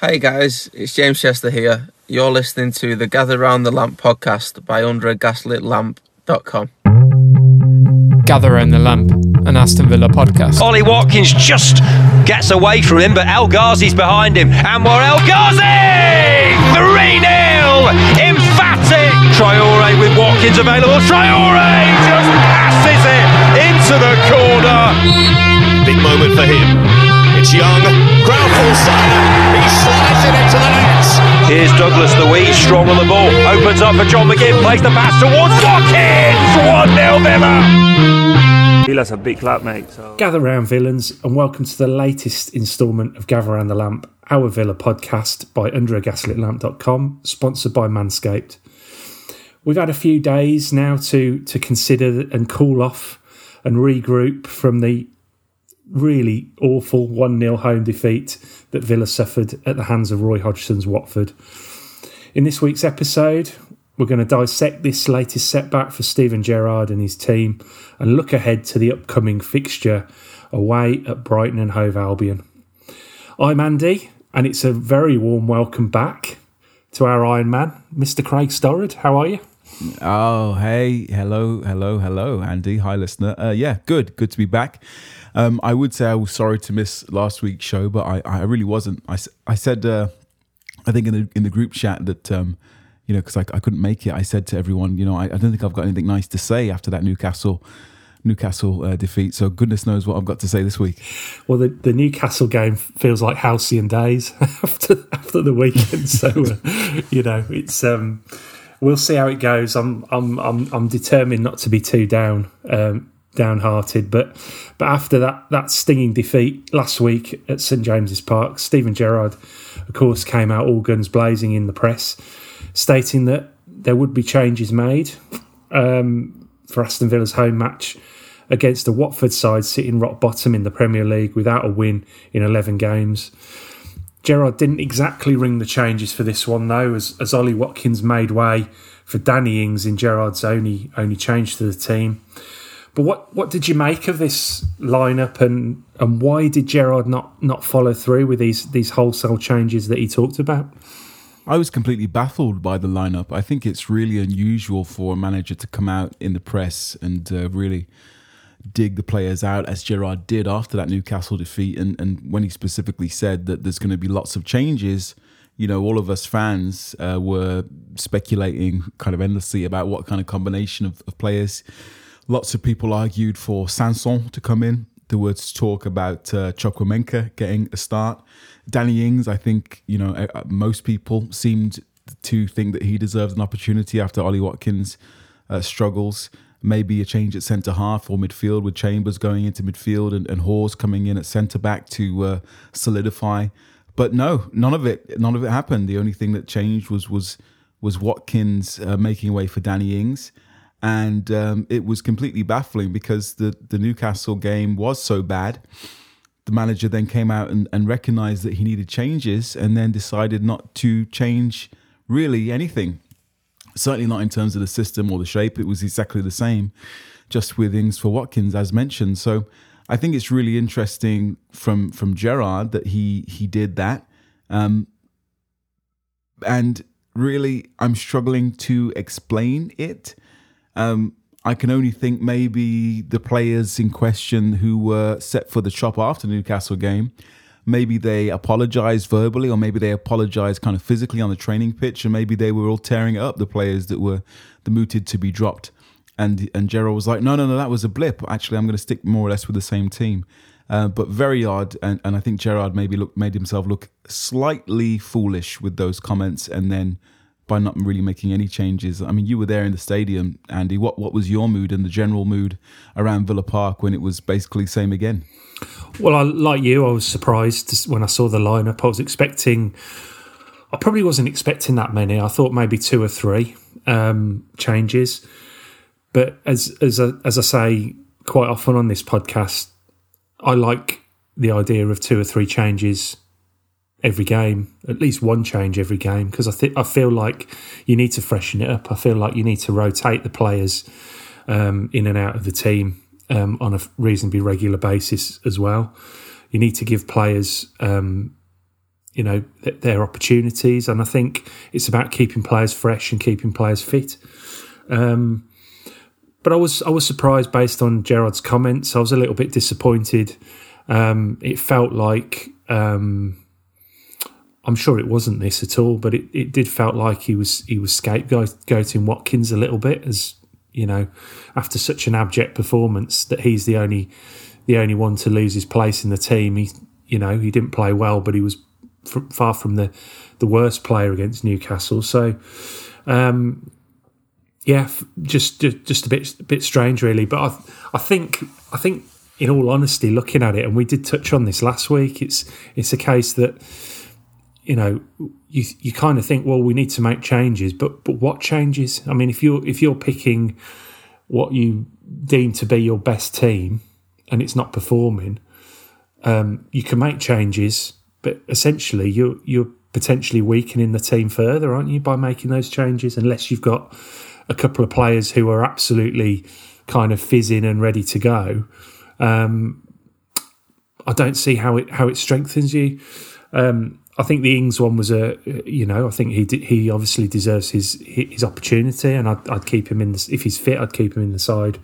Hey guys, it's James Chester here. You're listening to the Gather Round the Lamp podcast by UnderAGaslitLamp.com. Gather Round the Lamp, an Aston Villa podcast. Ollie Watkins just gets away from him, but El Ghazi's behind him. Anwar El Ghazi! 3 0! Emphatic! Traore with Watkins available. Traore just passes it into the corner. Big moment for him. It's Young. Crowd full side. He slides it into the net. Here's Douglas the Wee, strong on the ball. Opens up for John McGinn, plays the pass towards Watkins! 1 0 Villa. Villa's a big club, mate. So Gather round, villains, and welcome to the latest instalment of Gather Round the Lamp, our Villa podcast by UnderAGaslitLamp.com, sponsored by Manscaped. We've had a few days now to to consider and cool off and regroup from the really awful 1 0 home defeat that Villa suffered at the hands of Roy Hodgson's Watford. In this week's episode, we're going to dissect this latest setback for Steven Gerrard and his team and look ahead to the upcoming fixture away at Brighton and Hove Albion. I'm Andy, and it's a very warm welcome back to our Iron Man, Mr. Craig Storrod. How are you? Oh, hey, hello, hello, hello, Andy. Hi, listener. Uh, yeah, good, good to be back. Um, I would say I was sorry to miss last week's show, but I, I really wasn't. I, I said, uh, I think in the in the group chat that um, you know, because I, I couldn't make it. I said to everyone, you know, I, I don't think I've got anything nice to say after that Newcastle Newcastle uh, defeat. So goodness knows what I've got to say this week. Well, the, the Newcastle game feels like halcyon days after after the weekend. So, uh, you know, it's um, we'll see how it goes. I'm I'm I'm I'm determined not to be too down um, downhearted, but but after that that stinging defeat last week at St James's Park, Steven Gerrard, of course, came out all guns blazing in the press, stating that there would be changes made um, for Aston Villa's home match against a Watford side sitting rock bottom in the Premier League without a win in 11 games. Gerrard didn't exactly ring the changes for this one though, as, as Ollie Watkins made way for Danny Ings in Gerrard's only only change to the team. But what, what did you make of this lineup and, and why did Gerrard not, not follow through with these these wholesale changes that he talked about? I was completely baffled by the lineup. I think it's really unusual for a manager to come out in the press and uh, really dig the players out as Gerrard did after that Newcastle defeat. And, and when he specifically said that there's going to be lots of changes, you know, all of us fans uh, were speculating kind of endlessly about what kind of combination of, of players. Lots of people argued for Sanson to come in. There was talk about uh, Chukwuemeka getting a start. Danny Ings, I think, you know, uh, most people seemed to think that he deserved an opportunity after Ollie Watkins' uh, struggles. Maybe a change at centre half or midfield with Chambers going into midfield and, and Hause coming in at centre back to uh, solidify. But no, none of it. None of it happened. The only thing that changed was was was Watkins uh, making way for Danny Ings, and um, it was completely baffling because the the Newcastle game was so bad. The manager then came out and, and recognized that he needed changes, and then decided not to change really anything certainly not in terms of the system or the shape. It was exactly the same, just with Ings for Watkins, as mentioned. So I think it's really interesting from from Gerrard that he he did that, um, and really I'm struggling to explain it. Um, I can only think maybe the players in question who were set for the chop after Newcastle game. Maybe they apologized verbally or maybe they apologized kind of physically on the training pitch and maybe they were all tearing up the players that were the mooted to be dropped. And and Gerrard was like no no no that was a blip. Actually I'm going to stick more or less with the same team. Uh, but very odd and, and I think Gerrard maybe look, made himself look slightly foolish with those comments and then by not really making any changes. I mean, you were there in the stadium, Andy. What what was your mood and the general mood around Villa Park when it was basically same again? Well, I, like you, I was surprised when I saw the lineup. I was expecting, I probably wasn't expecting that many. I thought maybe two or three um, changes. But as as as I say quite often on this podcast, I like the idea of two or three changes every game, at least one change every game, because I think I feel like you need to freshen it up. I feel like you need to rotate the players um, in and out of the team um, on a reasonably regular basis as well. You need to give players, um, you know th- their opportunities, and I think it's about keeping players fresh and keeping players fit. Um, but I was I was surprised based on Gerrard's comments. I was a little bit disappointed. Um, it felt like um, I'm sure it wasn't this at all, but it, it did felt like he was he was scapegoating Watkins a little bit as you know after such an abject performance that he's the only the only one to lose his place in the team. He you know he didn't play well, but he was far from the the worst player against Newcastle. So. Um, yeah, just, just just a bit a bit strange, really. But I I think I think in all honesty, looking at it, and we did touch on this last week, it's it's a case that you know you you kind of think, well, we need to make changes, but but what changes? I mean, if you're if you're picking what you deem to be your best team and it's not performing, um, you can make changes, but essentially you're you're potentially weakening the team further, aren't you, by making those changes? Unless you've got a couple of players who are absolutely kind of fizzing and ready to go. Um, I don't see how it how it strengthens you. Um, I think the Ings one was a, you know, I think he he obviously deserves his his opportunity, and I'd, I'd keep him in the, if he's fit. I'd keep him in the side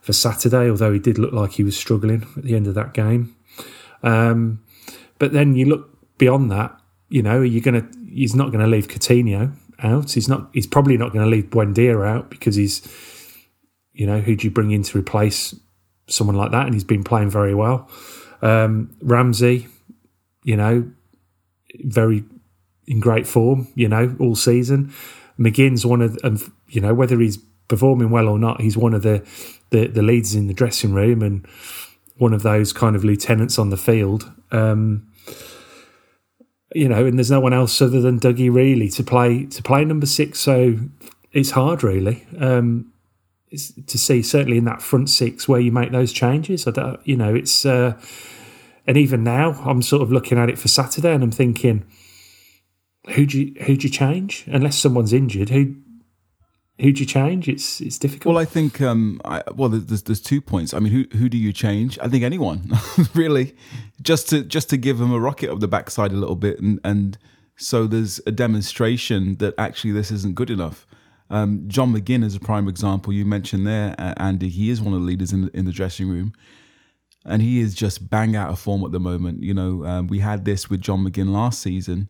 for Saturday, although he did look like he was struggling at the end of that game. Um, but then you look beyond that, you know, you're gonna he's not going to leave Coutinho out. He's not. He's probably not going to leave Buendia out because he's, you know, who do you bring in to replace someone like that? And he's been playing very well. Um, Ramsey, you know, very in great form. You know, all season. McGinn's one of, and you know, whether he's performing well or not, he's one of the, the the leaders in the dressing room and one of those kind of lieutenants on the field. Um, you know, and there's no one else other than Dougie really to play to play number six. So it's hard, really, um, it's to see certainly in that front six where you make those changes. I don't, you know, it's uh, and even now I'm sort of looking at it for Saturday and I'm thinking, who do you who do you change unless someone's injured? Who who do you change? It's it's difficult. Well, I think um, I, well, there's there's two points. I mean, who who do you change? I think anyone, really, just to just to give them a rocket up the backside a little bit, and and so there's a demonstration that actually this isn't good enough. Um, John McGinn is a prime example. You mentioned there, Andy. He is one of the leaders in in the dressing room, and he is just bang out of form at the moment. You know, um, we had this with John McGinn last season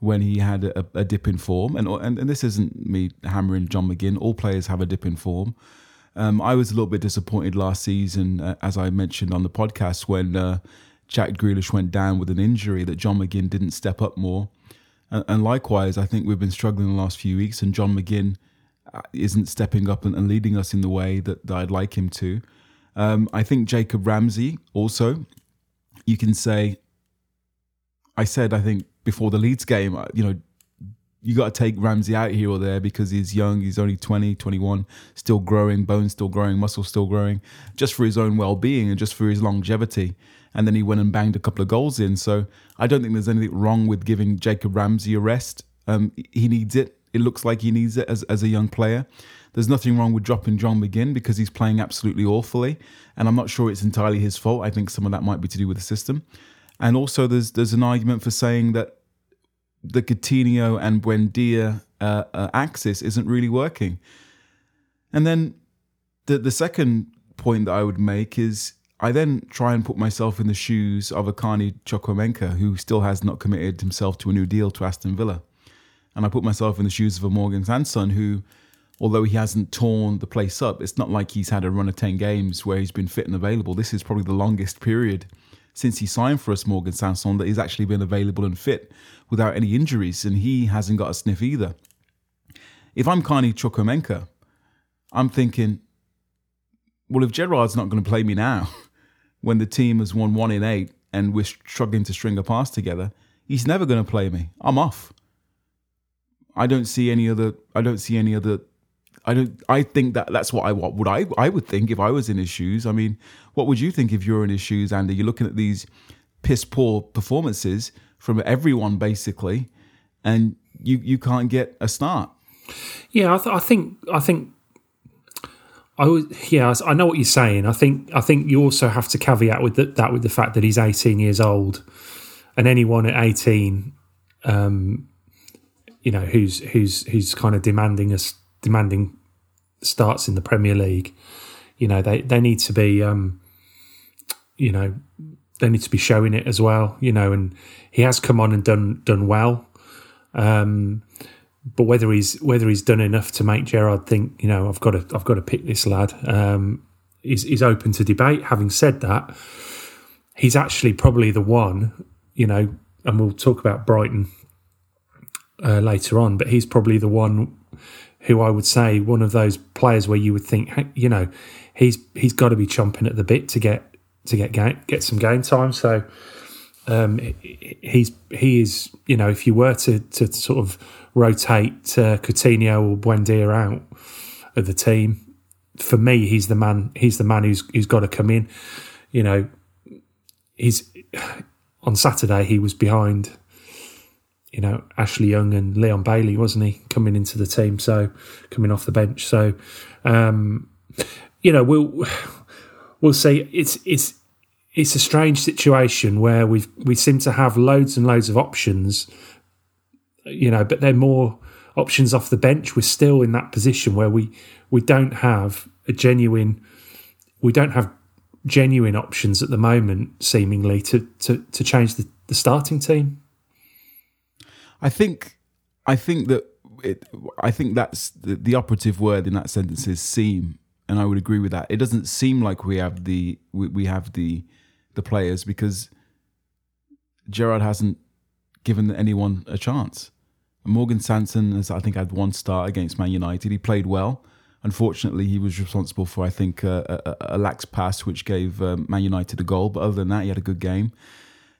when he had a, a dip in form. And, and, and this isn't me hammering John McGinn. All players have a dip in form. Um, I was a little bit disappointed last season, uh, as I mentioned on the podcast, when uh, Jack Grealish went down with an injury that John McGinn didn't step up more. And, and, likewise, I think we've been struggling the last few weeks, and John McGinn uh, isn't stepping up and, and leading us in the way that, that I'd like him to. Um, I think Jacob Ramsey also, you can say, I said, I think before the Leeds game, uh, you know, you got to take Ramsey out here or there because he's young. He's only 20, 21, still growing, bones still growing, muscle still growing, just for his own well being and just for his longevity. And then he went and banged a couple of goals in. So I don't think there's anything wrong with giving Jacob Ramsey a rest. Um, he needs it. It looks like he needs it as, as a young player. There's nothing wrong with dropping John McGinn because he's playing absolutely awfully. And I'm not sure it's entirely his fault. I think some of that might be to do with the system. And also, there's there's an argument for saying that the Coutinho and Buendia uh, uh, axis isn't really working. And then the the second point that I would make is I then try and put myself in the shoes of a Carney Chukwuemeka, who still has not committed himself to a new deal to Aston Villa. And I put myself in the shoes of a Morgan Sanson, who, although he hasn't torn the place up, it's not like he's had a run of 10 games where he's been fit and available. This is probably the longest period since he signed for us, Morgan Sanson, that he's actually been available and fit without any injuries, and he hasn't got a sniff either. If I'm Carney Chukwuemeka, I'm thinking, well, if Gerrard's not going to play me now, when the team has won one in eight and we're struggling to string a pass together, he's never going to play me. I'm off. I don't see any other. I don't see any other I don't. I think that that's what I what would I I would think if I was in his shoes. I mean, what would you think if you're in his shoes, Andy? You're looking at these piss poor performances from everyone basically, and you you can't get a start. Yeah, I, th- I think I think I was, yeah, I know what you're saying. I think I think you also have to caveat with the, that with the fact that he's 18 years old, and anyone at eighteen, um, you know, who's who's who's kind of demanding us demanding starts in the Premier League, you know, they they need to be, um, you know, they need to be showing it as well, you know, and he has come on and done done well. Um, but whether he's whether he's done enough to make Gerrard think, you know, I've got to I've got to pick this lad, um, is is open to debate. Having said that, he's actually probably the one, you know, and we'll talk about Brighton uh, later on, but he's probably the one who I would say one of those players where you would think, you know, he's he's got to be chomping at the bit to get to get game, get some game time. So um, he's he is you know if you were to to sort of rotate uh, Coutinho or Buendia out of the team, for me he's the man he's the man who's who's got to come in. You know, he's on Saturday he was behind you know, Ashley Young and Leon Bailey, wasn't he, coming into the team? So coming off the bench. So, um, you know, we'll we'll see. It's it's it's a strange situation where we we seem to have loads and loads of options, you know, but they're more options off the bench. We're still in that position where we we don't have a genuine, we don't have genuine options at the moment, seemingly to to to change the, the starting team. I think, I think that it, I think that's the, the operative word in that sentence is seem, and I would agree with that. It doesn't seem like we have the we, we have the the players because Gerrard hasn't given anyone a chance. Morgan Sanson has, I think, had one start against Man United. He played well. Unfortunately, he was responsible for, I think, a, a, a lax pass which gave um, Man United a goal. But other than that, he had a good game.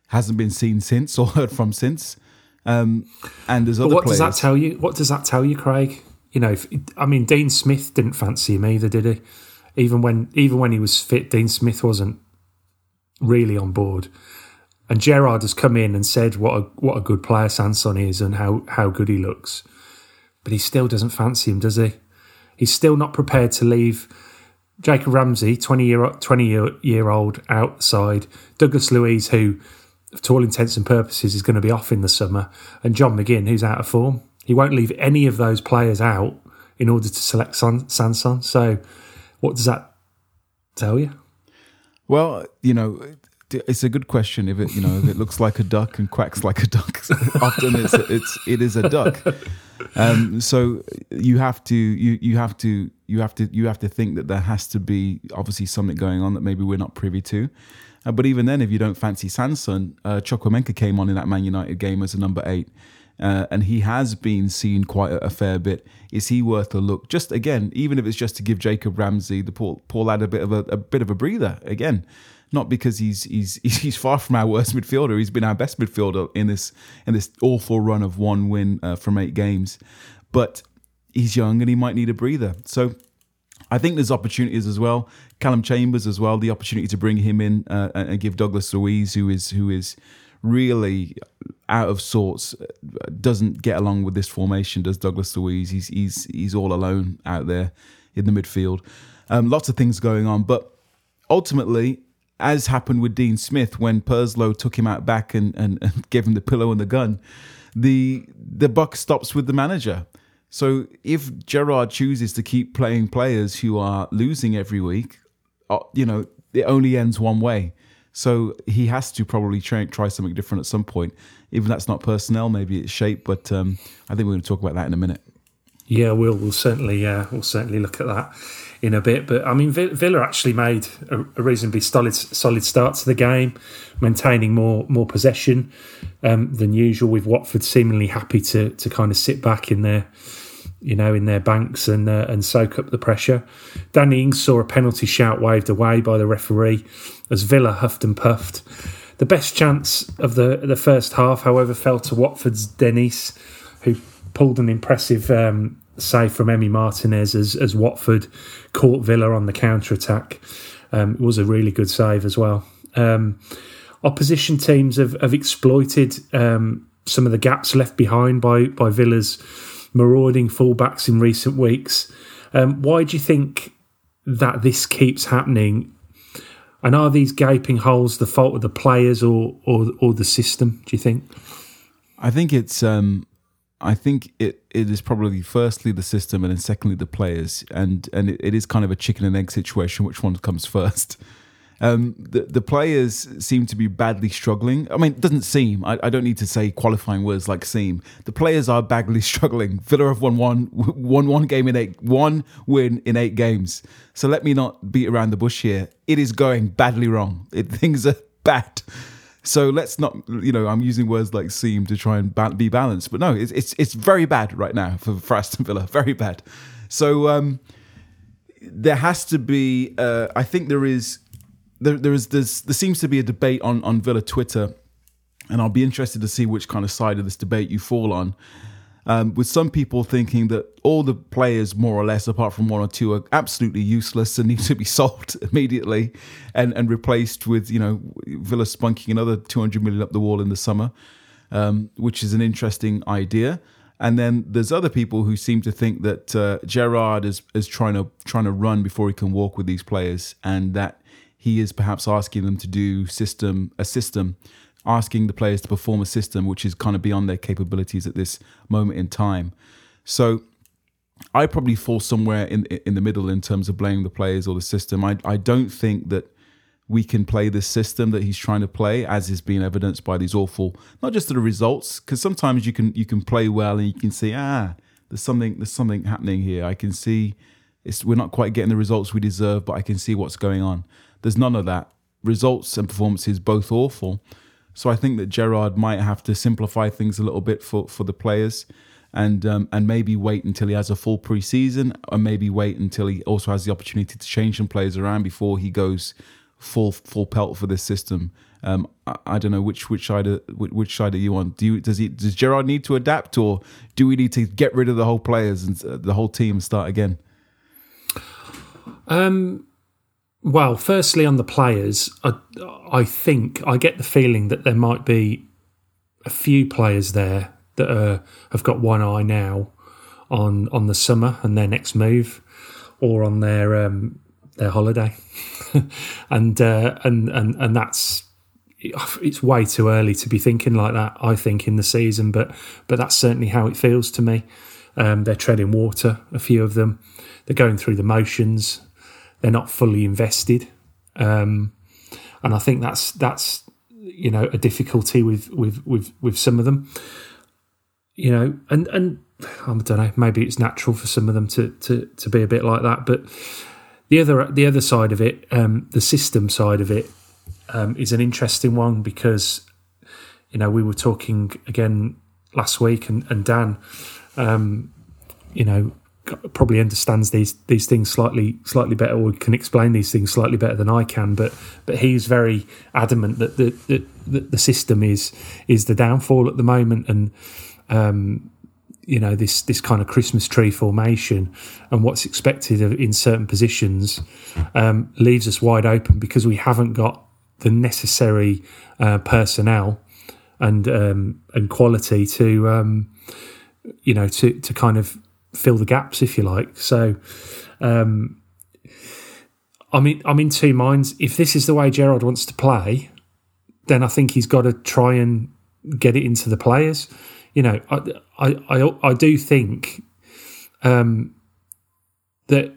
Hasn't been seen since or heard from since. Um, and there's other. But what players. does that tell you? What does that tell you, Craig? You know, if, I mean, Dean Smith didn't fancy him either, did he? Even when even when he was fit, Dean Smith wasn't really on board. And Gerrard has come in and said what a what a good player Sanson is and how how good he looks, but he still doesn't fancy him, does he? He's still not prepared to leave Jacob Ramsey, twenty year twenty year, year old outside, Douglas Luiz, who to all intents and purposes, is going to be off in the summer, and John McGinn, who's out of form. He won't leave any of those players out in order to select San- Sanson. So, what does that tell you? Well, you know, it's a good question. If it, you know, if it looks like a duck and quacks like a duck, often it's it's it is a duck. Um, so you have to you you have to you have to you have to think that there has to be obviously something going on that maybe we're not privy to. Uh, but even then, if you don't fancy Sanson, uh, Chukwuemeka came on in that Man United game as a number eight. Uh, and he has been seen quite a, a, fair bit. Is he worth a look? Just again, even if it's just to give Jacob Ramsey the poor, poor lad a bit of a, a bit of a breather. Again, not because he's he's he's far from our worst midfielder. He's been our best midfielder in this in this awful run of one win uh, from eight games, but he's young and he might need a breather. So I think there's opportunities as well. Callum Chambers as well. The opportunity to bring him in uh, and give Douglas Luiz, who is who is really out of sorts, doesn't get along with this formation. Does Douglas Luiz? He's he's he's all alone out there in the midfield. Um, lots of things going on, but ultimately, as happened with Dean Smith when Purslow took him out back and, and, and gave him the pillow and the gun, the the buck stops with the manager. So if Gerrard chooses to keep playing players who are losing every week, uh, you know, it only ends one way. So he has to probably try, try something different at some point. Even that's not personnel, maybe it's shape. But um, I think we're going to talk about that in a minute. Yeah, we'll we'll certainly yeah we'll certainly look at that in a bit. But I mean, Villa actually made a, a reasonably solid solid start to the game, maintaining more more possession um, than usual. With Watford seemingly happy to to kind of sit back in their you know, in their banks and uh, and soak up the pressure. Danny Ings saw a penalty shout waved away by the referee as Villa huffed and puffed. The best chance of the the first half, however, fell to Watford's Dennis, who pulled an impressive um, save from Emi Martinez as, as Watford caught Villa on the counter attack. Um, it was a really good save as well. Um, opposition teams have, have exploited um, some of the gaps left behind by by Villa's marauding fullbacks in recent weeks. Um, why do you think that this keeps happening? And are these gaping holes the fault of the players or or, or the system? Do you think? I think it's. Um, I think it, it is probably firstly the system and then secondly the players, and and it, it is kind of a chicken and egg situation. Which one comes first? Um, the the players seem to be badly struggling. I mean, it doesn't seem. I, I don't need to say qualifying words like seem. The players are badly struggling. Villa have won one won one game in eight, one win in eight games. So let me not beat around the bush here. It is going badly wrong. It, things are bad. So let's not, you know, I'm using words like seem to try and be balanced, but no, it's it's it's very bad right now for, for Aston Villa, very bad. So um, there has to be. Uh, I think there is there there is there seems to be a debate on on Villa Twitter, and I'll be interested to see which kind of side of this debate you fall on. Um, with some people thinking that all the players, more or less, apart from one or two, are absolutely useless and need to be sold immediately and, and replaced with, you know, Villa spunking another 200 million up the wall in the summer, um, which is an interesting idea. And then there's other people who seem to think that uh, Gerrard is, is trying to trying to run before he can walk with these players, and that he is perhaps asking them to do system a system asking the players to perform a system which is kind of beyond their capabilities at this moment in time. So I probably fall somewhere in in the middle in terms of blaming the players or the system. I I don't think that we can play this system that he's trying to play, as is being evidenced by these awful, not just the results, because sometimes you can you can play well and you can see ah there's something there's something happening here. I can see it's we're not quite getting the results we deserve, but I can see what's going on. There's none of that. Results and performances both awful. So I think that Gerrard might have to simplify things a little bit for, for the players and um, and maybe wait until he has a full preseason, or maybe wait until he also has the opportunity to change some players around before he goes full full pelt for this system. Um, I, I, don't know which which side of, which side are you on? Do you, does he does Gerrard need to adapt, or do we need to get rid of the whole players and the whole team and start again? Um. Well, firstly, on the players, I, I think I get the feeling that there might be a few players there that have got one eye now on on the summer and their next move, or on their um, their holiday, and uh, and and and that's it's way too early to be thinking like that. I think in the season, but but that's certainly how it feels to me. Um, they're treading water. A few of them, they're going through the motions they're not fully invested, um, and I think that's that's you know a difficulty with with with with some of them. You know, and and I don't know, maybe it's natural for some of them to to to be a bit like that, but the other the other side of it, um, the system side of it, um, is an interesting one because you know we were talking again last week, and, and Dan, um, you know, probably understands these these things slightly slightly better or can explain these things slightly better than I can but but he's very adamant that the the, the system is is the downfall at the moment and um, you know this this kind of Christmas tree formation and what's expected in certain positions um, leaves us wide open because we haven't got the necessary uh, personnel and um, and quality to um, you know to to kind of fill the gaps, if you like. So, um, I mean, I'm in two minds. If this is the way Gerrard wants to play, then I think he's got to try and get it into the players. You know, I I I, I do think um, that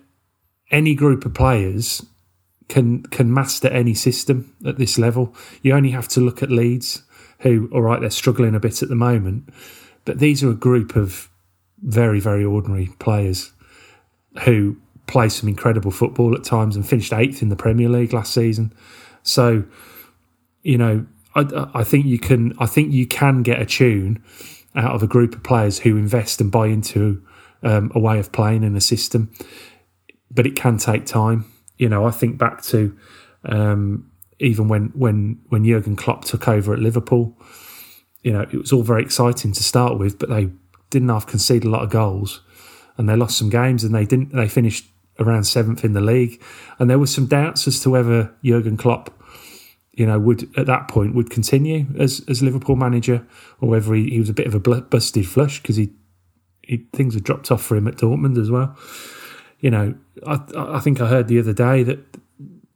any group of players can can master any system at this level. You only have to look at Leeds, who, all right, they're struggling a bit at the moment, but these are a group of very, very ordinary players who play some incredible football at times and finished eighth in the Premier League last season. So, you know, I, I think you can. I think you can get a tune out of a group of players who invest and buy into um, a way of playing in a system, but it can take time. You know, I think back to um, even when when when Jurgen Klopp took over at Liverpool. You know, it was all very exciting to start with, but they didn't have concede a lot of goals, and they lost some games, and they didn't. They finished around seventh in the league, and there was some doubts as to whether Jurgen Klopp, you know, would at that point would continue as as Liverpool manager, or whether he, he was a bit of a busted flush because he, he things had dropped off for him at Dortmund as well. You know, I I think I heard the other day that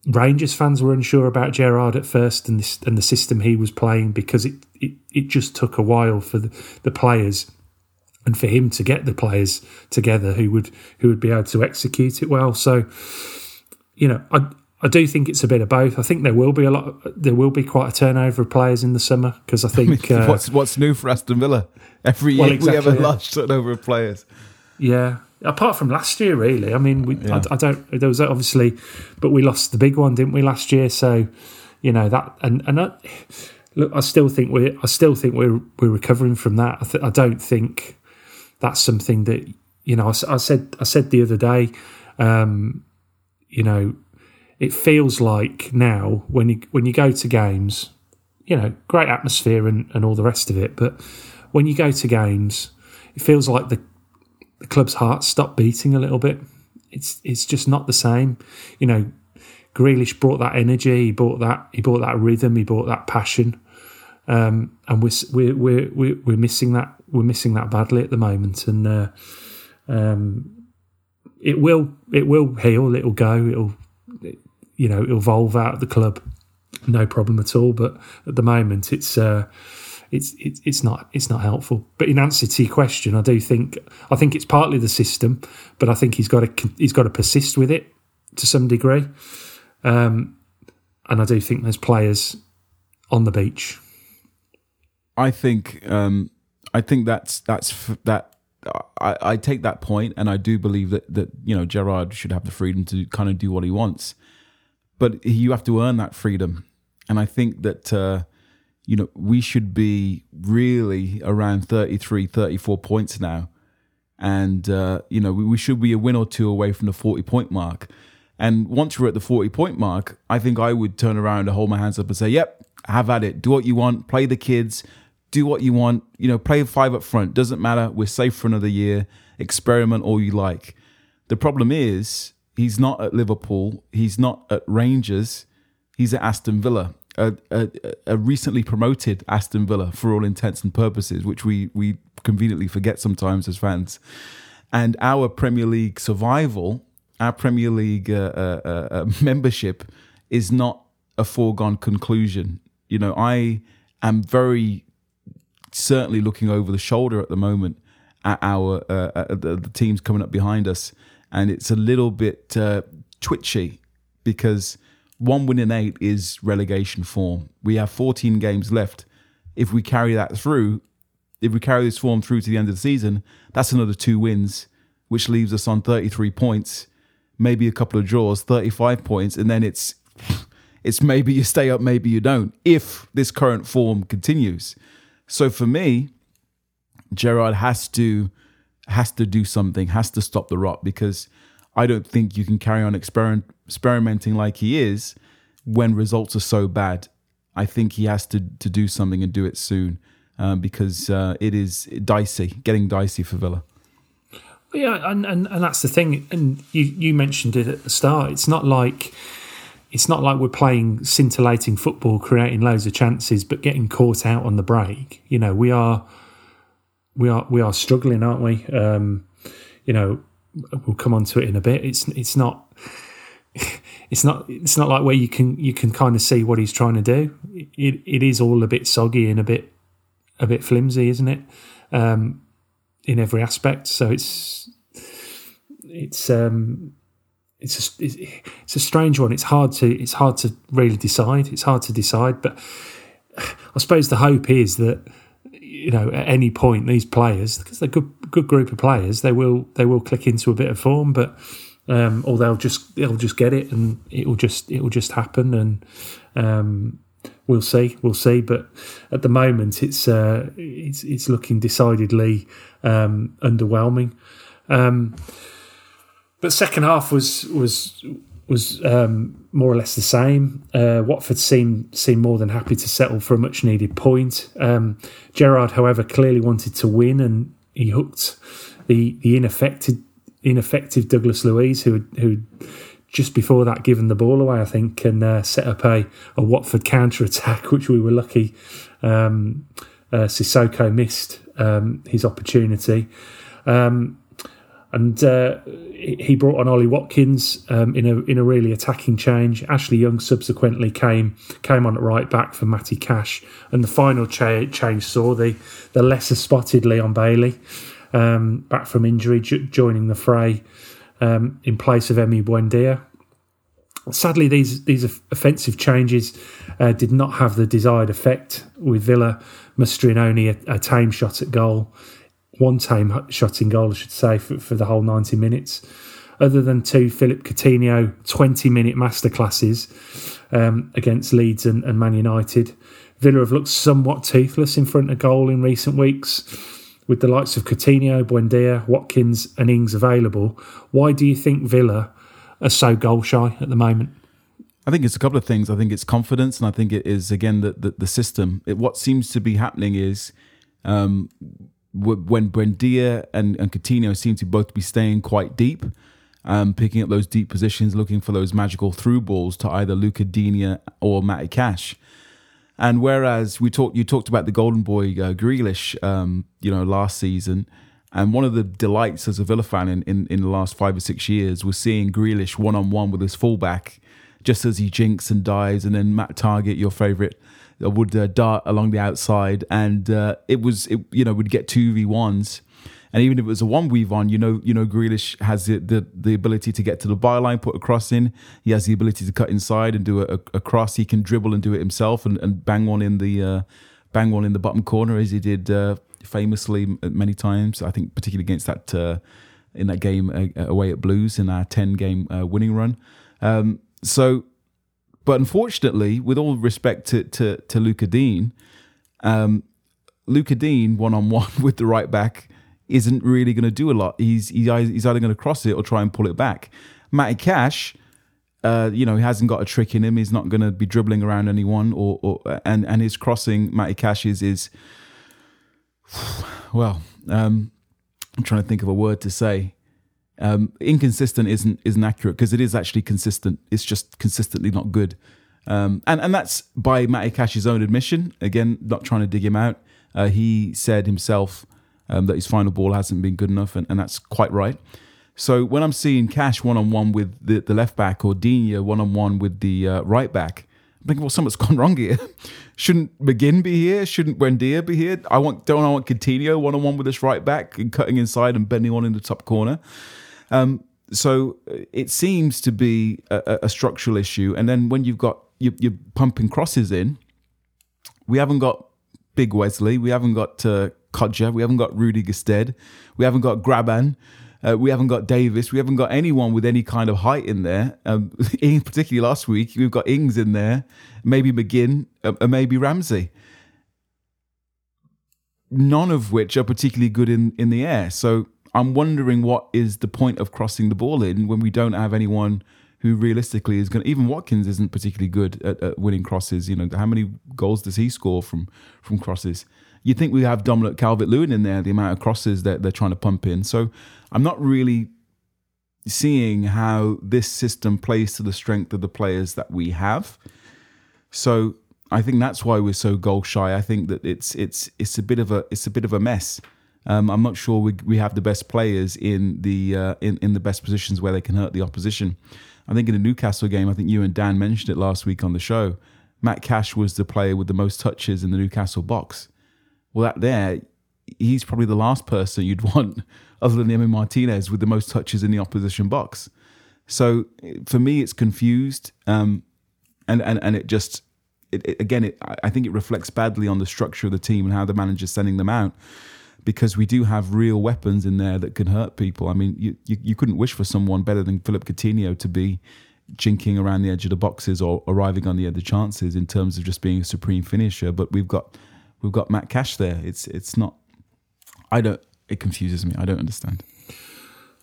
Rangers fans were unsure about Gerrard at first and this and the system he was playing because it, it, it just took a while for the, the players and for him to get the players together who would who would be able to execute it well. So, you know, I I do think it's a bit of both. I think there will be a lot. There will be quite a turnover of players in the summer because I think uh, what's what's new for Aston Villa every year well, exactly, we have a yeah. large turnover of players. Yeah, apart from last year, really. I mean, we, yeah. I, I, don't. There was obviously, but we lost the big one, didn't we, last year? So, you know that, and and I, look, I still think we're, I still think we're we're recovering from that. I, th- I don't think that's something that you know. I, I said I said the other day, um, you know, it feels like now when you when you go to games, you know, great atmosphere and, and all the rest of it, but when you go to games, it feels like the the club's heart stopped beating a little bit. It's it's just not the same. You know, Grealish brought that energy. He brought that. He brought that rhythm. He brought that passion. Um, and we're we're we're we're missing that. We're missing that badly at the moment. And uh, um, it will it will heal. It'll go. It'll you know it'll evolve out of the club. No problem at all. But at the moment, it's. Uh, it's it's it's not it's not helpful. But in answer to your question, I do think I think it's partly the system, but I think he's got to he's got to persist with it to some degree. Um, and I do think there's players on the beach. I think um, I think that's that's that. I, I take that point, and I do believe that that you know Gerrard should have the freedom to kind of do what he wants, but you have to earn that freedom. And I think that uh, you know, we should be really around 33, 34 points now. And, uh, you know, we, we should be a win or two away from the 40 point mark. And once we're at the 40 point mark, I think I would turn around and hold my hands up and say, yep, have at it. Do what you want. Play the kids. Do what you want. You know, play five up front. Doesn't matter. We're safe for another year. Experiment all you like. The problem is, he's not at Liverpool. He's not at Rangers. He's at Aston Villa a, a, a, recently promoted Aston Villa for all intents and purposes, which we we conveniently forget sometimes as fans. And our Premier League survival, our Premier League uh, uh, uh, uh membership, is not a foregone conclusion. You know, I am very certainly looking over the shoulder at the moment at our uh, at the, the, teams coming up behind us, and it's a little bit uh, twitchy because one win in eight is relegation form. We have 14 games left. If we carry that through, if we carry this form through to the end of the season, that's another two wins, which leaves us on 33 points, maybe a couple of draws, 35 points, and then it's it's maybe you stay up, maybe you don't, if this current form continues. So for me, Gerrard has to has to do something, has to stop the rot because I don't think you can carry on experiment, experimenting like he is when results are so bad. I think he has to to do something and do it soon um, because uh, it is dicey, getting dicey for Villa. Yeah, and, and, and that's the thing. And you, you mentioned it at the start. It's not like it's not like we're playing scintillating football, creating loads of chances, but getting caught out on the break. You know, we are we are we are struggling, aren't we? Um, you know, we'll come on to it in a bit. It's it's not it's not it's not like where you can you can kind of see what he's trying to do. It it is all a bit soggy and a bit a bit flimsy, isn't it? Um, in every aspect. So it's it's um, it's a, it's a strange one. It's hard to it's hard to really decide. It's hard to decide, but I suppose the hope is that you know, at any point, these players, because they're good, good group of players, they will they will click into a bit of form, but um, or they'll just they'll just get it and it will just it will just happen, and um, we'll see, we'll see. But at the moment, it's uh, it's it's looking decidedly um, underwhelming. Um, but second half was was was um, more or less the same. Uh, Watford seemed seemed more than happy to settle for a much needed point. Um, Gerrard, however, clearly wanted to win, and he hooked the the ineffective ineffective Douglas Luiz, who who just before that given the ball away, I think, and uh, set up a, a Watford counter attack, which we were lucky. Um, uh, Sissoko missed um, his opportunity. Um, and uh, he brought on Ollie Watkins um, in a in a really attacking change. Ashley Young subsequently came came on at right back for Matty Cash, and the final cha- change saw the the lesser spotted Leon Bailey um, back from injury joining the fray um, in place of Emi Buendia. Sadly, these these offensive changes uh, did not have the desired effect, with Villa mustering only a, a tame shot at goal one time shot in goal, I should say, for, for the whole 90 minutes. Other than two Philip Coutinho 20 minute masterclasses um, against Leeds and, and Man United, Villa have looked somewhat toothless in front of goal in recent weeks. With the likes of Coutinho, Buendia, Watkins, and Ings available, why do you think Villa are so goal shy at the moment? I think it's a couple of things. I think it's confidence, and I think it is again the the, the system. It, what seems to be happening is um, when Buendia and, and Coutinho seem to both be staying quite deep, um, picking up those deep positions, looking for those magical through balls to either Lucas Digne or Matty Cash. And whereas we talked, you talked about the golden boy uh, Grealish, um, you know, last season, and one of the delights as a Villa fan in, in, in the last five or six years was seeing Grealish one on one with his fullback, just as he jinks and dives, and then Matt Targett, your favourite would uh, dart along the outside, and uh, it was it, you know would get two v ones. And even if it was a one v one, you know, you know, Grealish has the, the, the ability to get to the byline, put a cross in. He has the ability to cut inside and do a, a cross. He can dribble and do it himself and, and bang one in the uh, bang one in the bottom corner as he did uh, famously many times. I think particularly against that uh, in that game uh, away at Blues in our ten game winning run. Um, so but unfortunately, with all respect to to, to Lucas Digne, um, Lucas Digne one on one with the right back isn't really going to do a lot. He's he's either going to cross it or try and pull it back. Matty Cash, uh, you know, he hasn't got a trick in him. He's not going to be dribbling around anyone, or, or and and his crossing, Matty Cash's is is well. Um, I'm trying to think of a word to say. Um, inconsistent isn't isn't accurate because it is actually consistent. It's just consistently not good. Um, and and that's by Matty Cash's own admission. Again, not trying to dig him out. Uh, he said himself um, that his final ball hasn't been good enough, and, and that's quite right. So when I'm seeing Cash one on one with the, the left back or Digne one on one with the uh, right back, I'm thinking, well, something's gone wrong here. Shouldn't McGinn be here? Shouldn't Buendia be here? I want don't I want Coutinho one on one with this right back and cutting inside and bending on in the top corner. Um, so uh, it seems to be a, a, structural issue. And then when you've got you, you're pumping crosses in, we haven't got Big Wesley, we haven't got uh, Kodjia, we haven't got Rudy Gestede, we haven't got Graban. Uh, we haven't got Davis. We haven't got anyone with any kind of height in there. Um, particularly last week, we've got Ings in there, maybe McGinn, uh, maybe Ramsey. None of which are particularly good in, in the air. So I'm wondering what is the point of crossing the ball in when we don't have anyone who realistically is going to. Even Watkins isn't particularly good at, at, winning crosses. You know, how many goals does he score from from crosses? You'd think we have Dominic Calvert Lewin in there, the amount of crosses that they're trying to pump in. So I'm not really seeing how this system plays to the strength of the players that we have. So I think that's why we're so goal shy. I think that it's it's it's a bit of a it's a bit of a mess. Um, I'm not sure we, we have the best players in the uh, in in the best positions where they can hurt the opposition. I think in the Newcastle game, I think you and Dan mentioned it last week on the show. Matt Cash was the player with the most touches in the Newcastle box. Well, that there, he's probably the last person you'd want, other than Emi Martinez, with the most touches in the opposition box. So for me, it's confused, um, and and and it just it, it, again, it, I think it reflects badly on the structure of the team and how the manager's sending them out because we do have real weapons in there that can hurt people. I mean, you, you, you couldn't wish for someone better than Philip Coutinho to be jinking around the edge of the boxes or arriving on the edge of chances in terms of just being a supreme finisher. But we've got we've got Matt Cash there. It's it's not. I don't. It confuses me. I don't understand.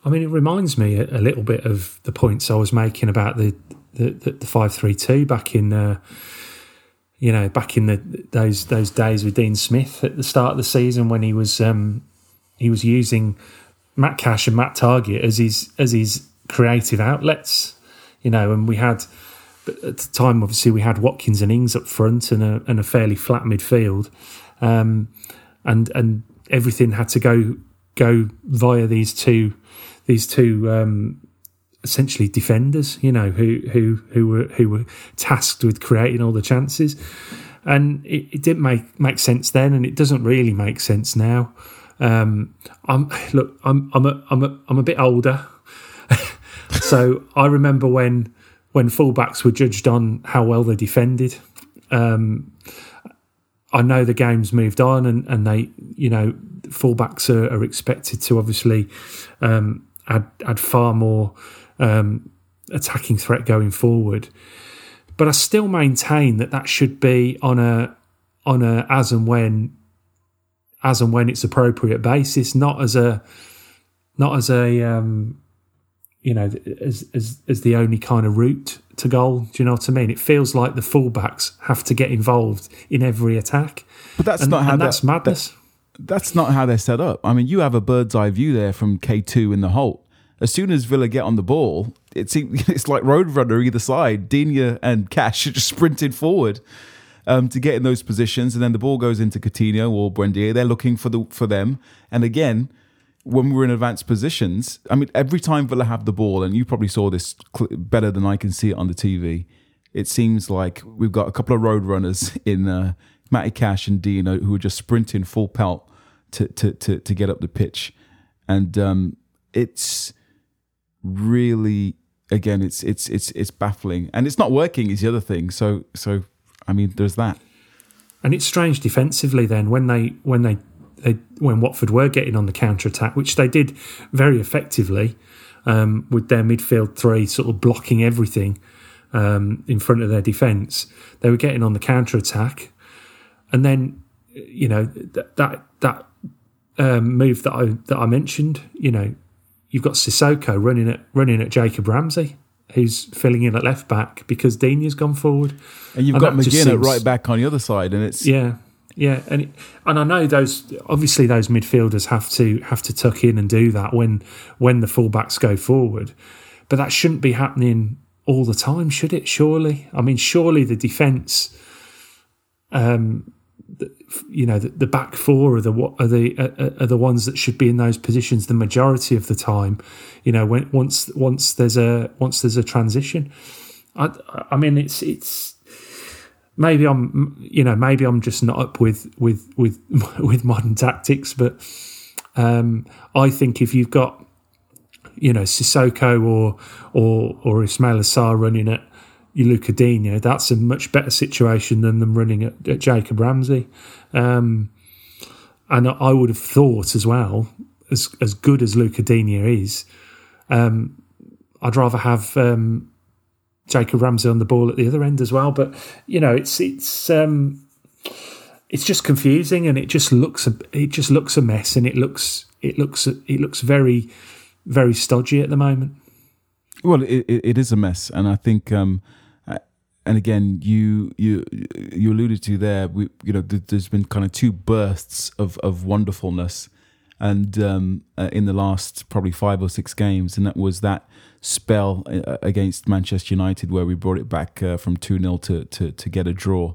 I mean, it reminds me a, little bit of the points I was making about the the, the five three two back in. Uh, you know, back in the those those days with Dean Smith at the start of the season when he was um, he was using Matt Cash and Matt Targett as his as his creative outlets, you know, and we had at the time obviously we had Watkins and Ings up front and a and a fairly flat midfield, um, and and everything had to go go via these two these two um, essentially defenders, you know, who who who were who were tasked with creating all the chances, and it, it didn't make make sense then, and it doesn't really make sense now. Um, I'm look, I'm I'm a I'm a I'm a bit older, so I remember when when fullbacks were judged on how well they defended. Um, I know the game's moved on, and, and they, you know, fullbacks are, are expected to obviously um, add add far more um, attacking threat going forward. But I still maintain that that should be on a on a as and when as and when it's appropriate basis, not as a not as a um, you know as, as as the only kind of route to goal. Do you know what I mean? It feels like the fullbacks have to get involved in every attack. But that's and, not how that's madness. that- that's not how they're set up. I mean, you have a bird's eye view there from K2 in the Holte. As soon as Villa get on the ball, it's it's like Roadrunner either side. Digne and Cash are just sprinting forward um, to get in those positions, and then the ball goes into Coutinho or Buendia. They're looking for the for them, and again, when we're in advanced positions, I mean, every time Villa have the ball, and you probably saw this cl- better than I can see it on the TV. It seems like we've got a couple of road runners in uh, Matty Cash and Digne who are just sprinting full pelt to to to, to get up the pitch, and um, it's really again it's it's it's it's baffling, and it's not working. Is the other thing. So so I mean, there's that. And it's strange defensively then when they when they, they when Watford were getting on the counter attack, which they did very effectively um, with their midfield three sort of blocking everything um, in front of their defence. They were getting on the counter attack, and then you know that that that um, move that I that I mentioned. You know, you've got Sissoko running at running at Jacob Ramsey. Who's filling in at left back because Digne's gone forward, And you've And got McGinn seems- right back on the other side, and it's yeah, yeah, and it, and I know those obviously those midfielders have to have to tuck in and do that when when the fullbacks go forward, but that shouldn't be happening all the time, should it? Surely, I mean, surely the defence, um, you know, the, the back four are the are the are, are the ones that should be in those positions the majority of the time. You know, when once once there's a once there's a transition, I I mean it's it's maybe I'm you know maybe I'm just not up with with with with modern tactics, but um, I think if you've got you know Sissoko or or or Ismaila Sarr running at Luca Digne, that's a much better situation than them running at, at Jacob Ramsey. Um, and I would have thought as well, as as good as Luca is, um, I'd rather have um, Jacob Ramsey on the ball at the other end as well. But you know, it's it's um, it's just confusing, and it just looks a it just looks a mess, and it looks it looks it looks very very stodgy at the moment. Well, it, it, is a mess, and I think, um, and again, you you you alluded to there. We, you know, th- there's been kind of two bursts of of wonderfulness, and um, uh, in the last probably five or six games, and that was that spell uh, against Manchester United where we brought it back uh, from two 0 to, to to get a draw.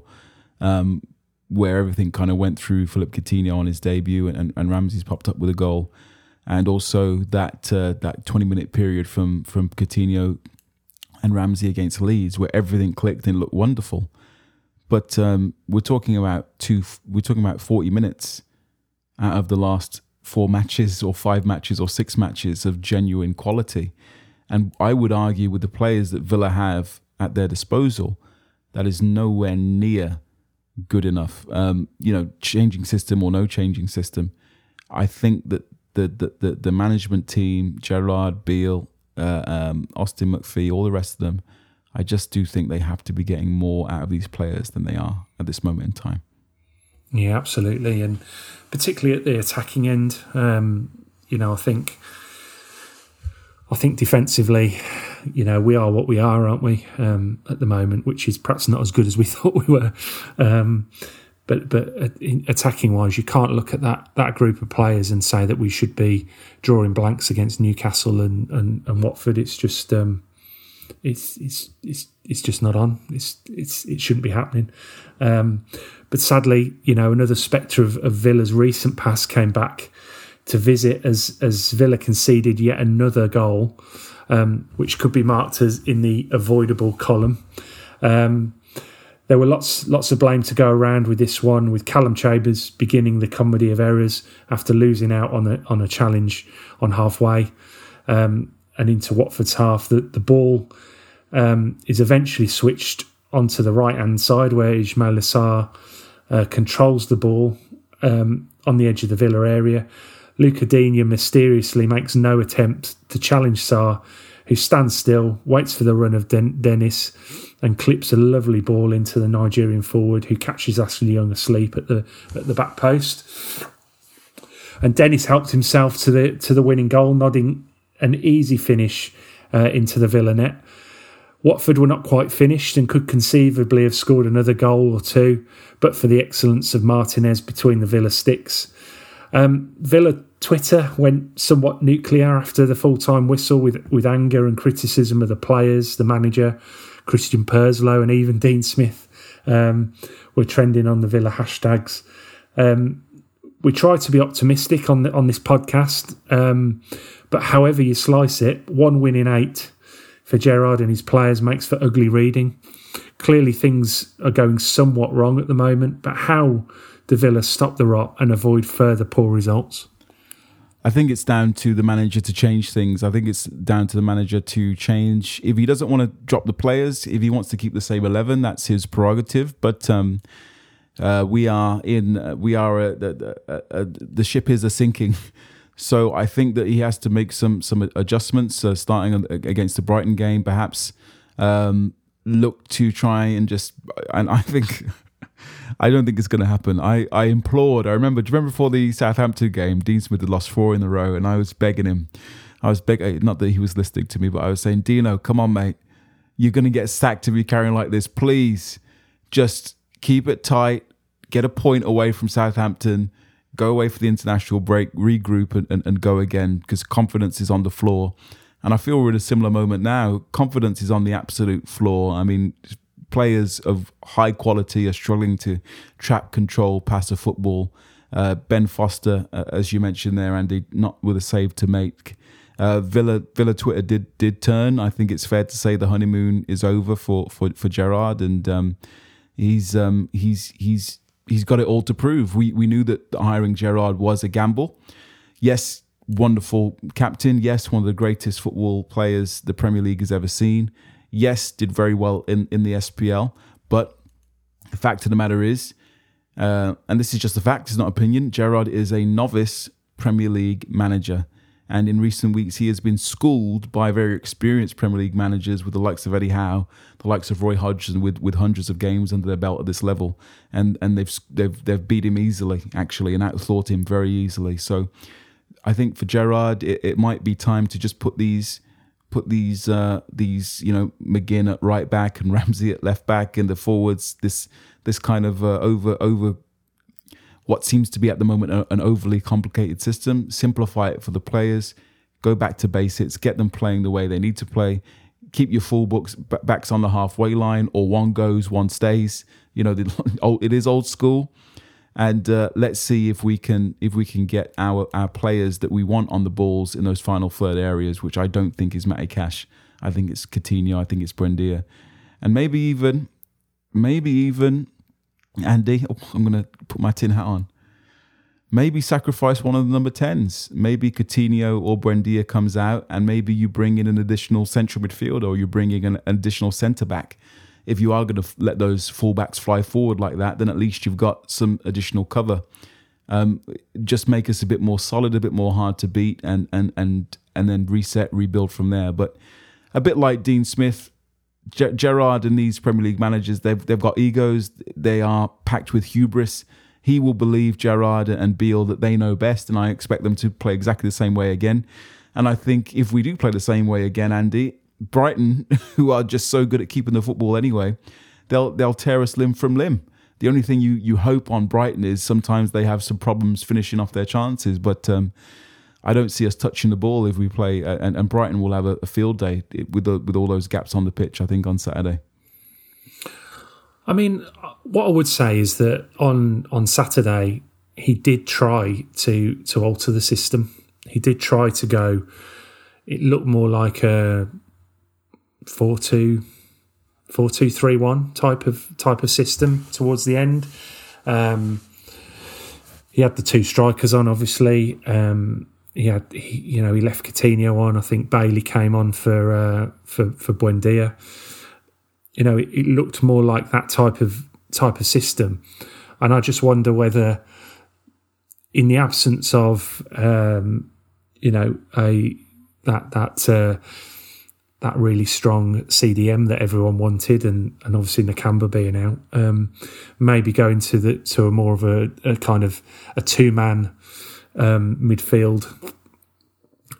Um, where everything kind of went through Philip Coutinho on his debut, and, and Ramsey's popped up with a goal, and also that uh, that twenty minute period from from Coutinho and Ramsey against Leeds, where everything clicked and looked wonderful. But um, we're talking about two. We're talking about forty minutes out of the last four matches, or five matches, or six matches of genuine quality. And I would argue with the players that Villa have at their disposal, that is nowhere near good enough. Um, you know, changing system or no changing system. I think that the the the, the management team, Gerrard, Beale, uh, um, Austin McPhee, all the rest of them, I just do think they have to be getting more out of these players than they are at this moment in time. Yeah, absolutely, and particularly at the attacking end. Um, you know, I think, I think defensively, you know, we are what we are, aren't we? Um, at the moment, which is perhaps not as good as we thought we were. Um, but but attacking wise, you can't look at that that group of players and say that we should be drawing blanks against Newcastle and and, and Watford. It's just. Um, it's it's it's it's just not on. It's it's it shouldn't be happening. Um, but sadly, you know, another spectre of, of Villa's recent past came back to visit as as Villa conceded yet another goal, um, which could be marked as in the avoidable column. Um, there were lots lots of blame to go around with this one, with Calum Chambers beginning the comedy of errors after losing out on a on a challenge on halfway um, and into Watford's half. The the ball um, is eventually switched onto the right hand side where Ismaila Sarr uh, controls the ball um, on the edge of the Villa area. Lucas Digne mysteriously makes no attempt to challenge Sarr, who stands still, waits for the run of Den- Dennis, and clips a lovely ball into the Nigerian forward, who catches Ashley Young asleep at the at the back post. And Dennis helped himself to the to the winning goal, nodding an easy finish uh, into the Villa net. Watford were not quite finished and could conceivably have scored another goal or two, but for the excellence of Martinez between the Villa sticks. Um, Villa Twitter went somewhat nuclear after the full time whistle with, with anger and criticism of the players, the manager, Christian Purslow, and even Dean Smith um, were trending on the Villa hashtags. Um, we try to be optimistic on the, on this podcast, um, but however you slice it, one win in eight for Gerrard and his players makes for ugly reading. Clearly, things are going somewhat wrong at the moment, but how do Villa stop the rot and avoid further poor results? I think it's down to the manager to change things. I think it's down to the manager to change. If he doesn't want to drop the players, if he wants to keep the same eleven, that's his prerogative. But um, uh, we are in. Uh, we are. Uh, the, uh, the ship is a sinking. So I think that he has to make some some adjustments, uh, starting against the Brighton game, perhaps um, look to try and just. And I think. I don't think it's going to happen. I, I implored. I remember. Do you remember before the Southampton game, Dean Smith had lost four in a row, and I was begging him. I was begging. Eh, not that he was listening to me, but I was saying, Dino, come on, mate. You're going to get sacked if you're carrying like this. Please, just keep it tight. Get a point away from Southampton go away for the international break, regroup, and, and, and go again because confidence is on the floor. And I feel we're in a similar moment now. Confidence is on the absolute floor. I mean, players of high quality are struggling to trap, control, pass a football. Uh, ben Foster, uh, as you mentioned there, Andy, not with a save to make. Uh, Villa Villa Twitter did did turn. I think it's fair to say the honeymoon is over for for for Gerrard, and um, he's um, he's he's he's got it all to prove. We we knew that hiring Gerrard was a gamble. Yes, wonderful captain. Yes, one of the greatest football players the Premier League has ever seen. Yes, did very well in in the SPL. But the fact of the matter is, uh, and this is just a fact, it's not opinion. Gerrard is a novice Premier League manager. And in recent weeks, he has been schooled by very experienced Premier League managers with the likes of Eddie Howe, the likes of Roy Hodgson, with, with hundreds of games under their belt at this level, and and they've they've they've beat him easily actually and outthought him very easily. So I think for Gerrard, it, it might be time to just put these put these uh, these you know McGinn at right back and Ramsey at left back and the forwards. This this kind of uh, over over what seems to be at the moment an overly complicated system, simplify it for the players, go back to basics, get them playing the way they need to play, keep your full books backs on the halfway line, or one goes, one stays. You know, it is old school, and uh, let's see if we can if we can get our our players that we want on the balls in those final third areas, which I don't think is Matty Cash. I think it's Coutinho. I think it's Buendia, and maybe even maybe even Andy, oh, I'm to put my tin hat on. Maybe sacrifice one of the number 10s. Maybe Coutinho or Buendia comes out and maybe you bring in an additional central midfielder or you're bringing an additional centre back. If you are going to let those fullbacks fly forward like that, then at least you've got some additional cover. Um, just make us a bit more solid, a bit more hard to beat, and and and and then reset, rebuild from there. But a bit like Dean Smith, Gerrard and these Premier League managers, they've they've got egos. They are packed with hubris. He will believe Gerrard and Beale that they know best, and I expect them to play exactly the same way again. And I think if we do play the same way again, Andy, Brighton, who are just so good at keeping the football anyway, they'll they'll tear us limb from limb. The only thing you you hope on Brighton is sometimes they have some problems finishing off their chances, but. Um, I don't see us touching the ball if we play, uh, and, and Brighton will have a, a field day with the, with all those gaps on the pitch. I think on Saturday. I mean, what I would say is that on on Saturday, he did try to to alter the system. He did try to go. It looked more like a four two four two three one type of type of system towards the end. Um, he had the two strikers on, obviously. Um, he had, he, you know, he left Coutinho on. I think Bailey came on for uh, for for Buendia. You know, it, it looked more like that type of type of system, and I just wonder whether, in the absence of, um, you know, a that that uh, that really strong CDM that everyone wanted, and and obviously Nakamba being out, um, maybe going to the to a more of a, a kind of a two man um, midfield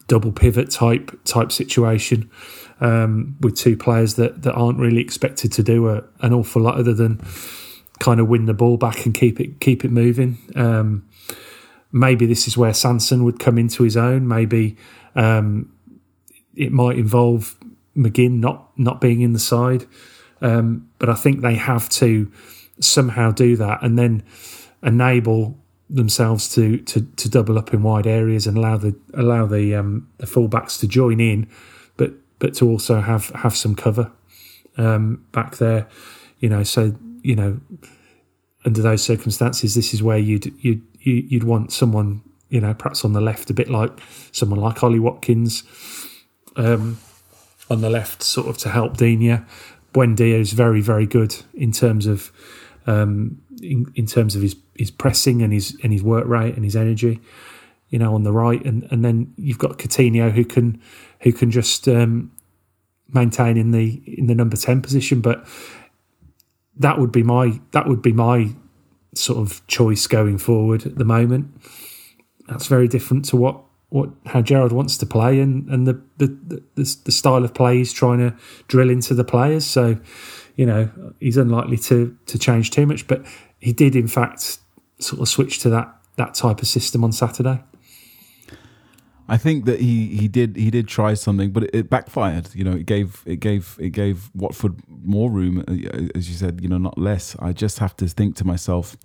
double pivot type type situation um, with two players that, that aren't really expected to do a, an awful lot other than kind of win the ball back and keep it keep it moving. Um, maybe this is where Sanson would come into his own. Maybe um, it might involve McGinn not not being in the side, um, but I think they have to somehow do that and then enable themselves to, to, to double up in wide areas and allow the allow the um, the fullbacks to join in, but but to also have have some cover um, back there, you know. So you know, under those circumstances, this is where you'd you'd you'd want someone you know perhaps on the left, a bit like someone like Ollie Watkins um, on the left, sort of to help Digne. Buendia is very very good in terms of um, in, in terms of his, his pressing and his and his work rate and his energy, you know, on the right, and, and then you've got Coutinho who can who can just um, maintain in the in the number ten position. But that would be my that would be my sort of choice going forward at the moment. That's very different to what what how Gerrard wants to play and and the the the, the style of play he's trying to drill into the players. So you know, he's unlikely to to change too much. But he did, in fact, sort of switch to that that type of system on Saturday. I think that he, he did he did try something, but it, it, backfired. You know, it gave it gave it gave Watford more room, uh, as you said. You know, not less. I just have to think to myself: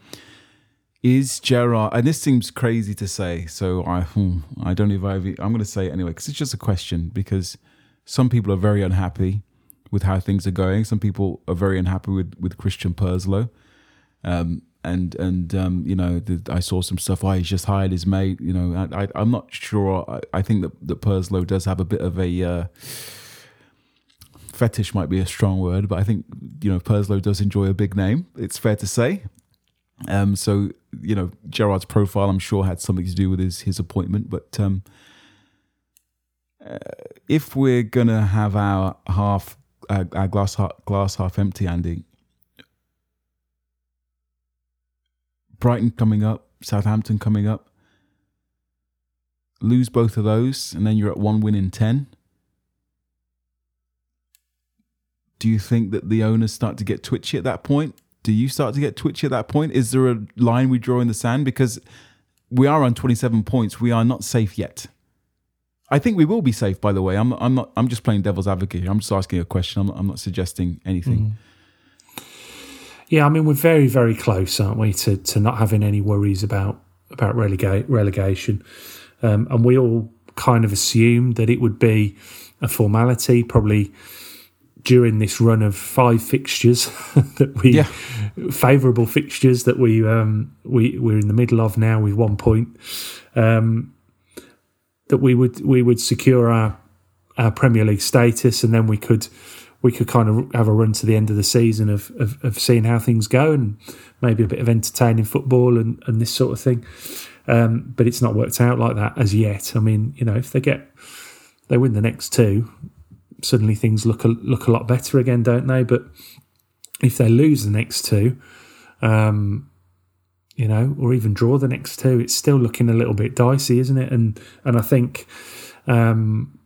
Is Gerrard, And this seems crazy to say, so I hmm, I don't know if I I'm going to say it anyway because it's just a question. Because some people are very unhappy with how things are going. Some people are very unhappy with with Christian Purslow. Um, and and um, you know, the, I saw some stuff. Why oh, he's just hired his mate. You know, I, I am not sure. I, I, think that that Purslow does have a bit of a uh, fetish. Might be a strong word, but I think you know Purslow does enjoy a big name. It's fair to say. Um, so you know, Gerrard's profile, I'm sure, had something to do with his his appointment. But um, uh, if we're gonna have our half our, our glass glass half empty, Andy. Brighton coming up, Southampton coming up. Lose both of those, and then you're at one win in ten. Do you think that the owners start to get twitchy at that point? Do you start to get twitchy at that point? Is there a line we draw in the sand? Because we are on 27 points. We are not safe yet. I think we will be safe. By the way, I'm I'm not. I'm just playing devil's advocate here. I'm just asking a question. I'm not, I'm not suggesting anything. Mm. Yeah, I mean we're very very close, aren't we, to to not having any worries about about relegation, um, and we all kind of assumed that it would be a formality, probably during this run of five fixtures that we yeah. favourable fixtures that we um, we we're in the middle of now with one point. Um, that we would we would secure our our Premier League status, and then we could we could kind of have a run to the end of the season of of, of seeing how things go, and maybe a bit of entertaining football and, and this sort of thing. Um, but it's not worked out like that as yet. I mean, you know, if they get they win the next two, suddenly things look a, look a lot better again, don't they? But if they lose the next two, um, you know, or even draw the next two, it's still looking a little bit dicey, isn't it? And and I think, um,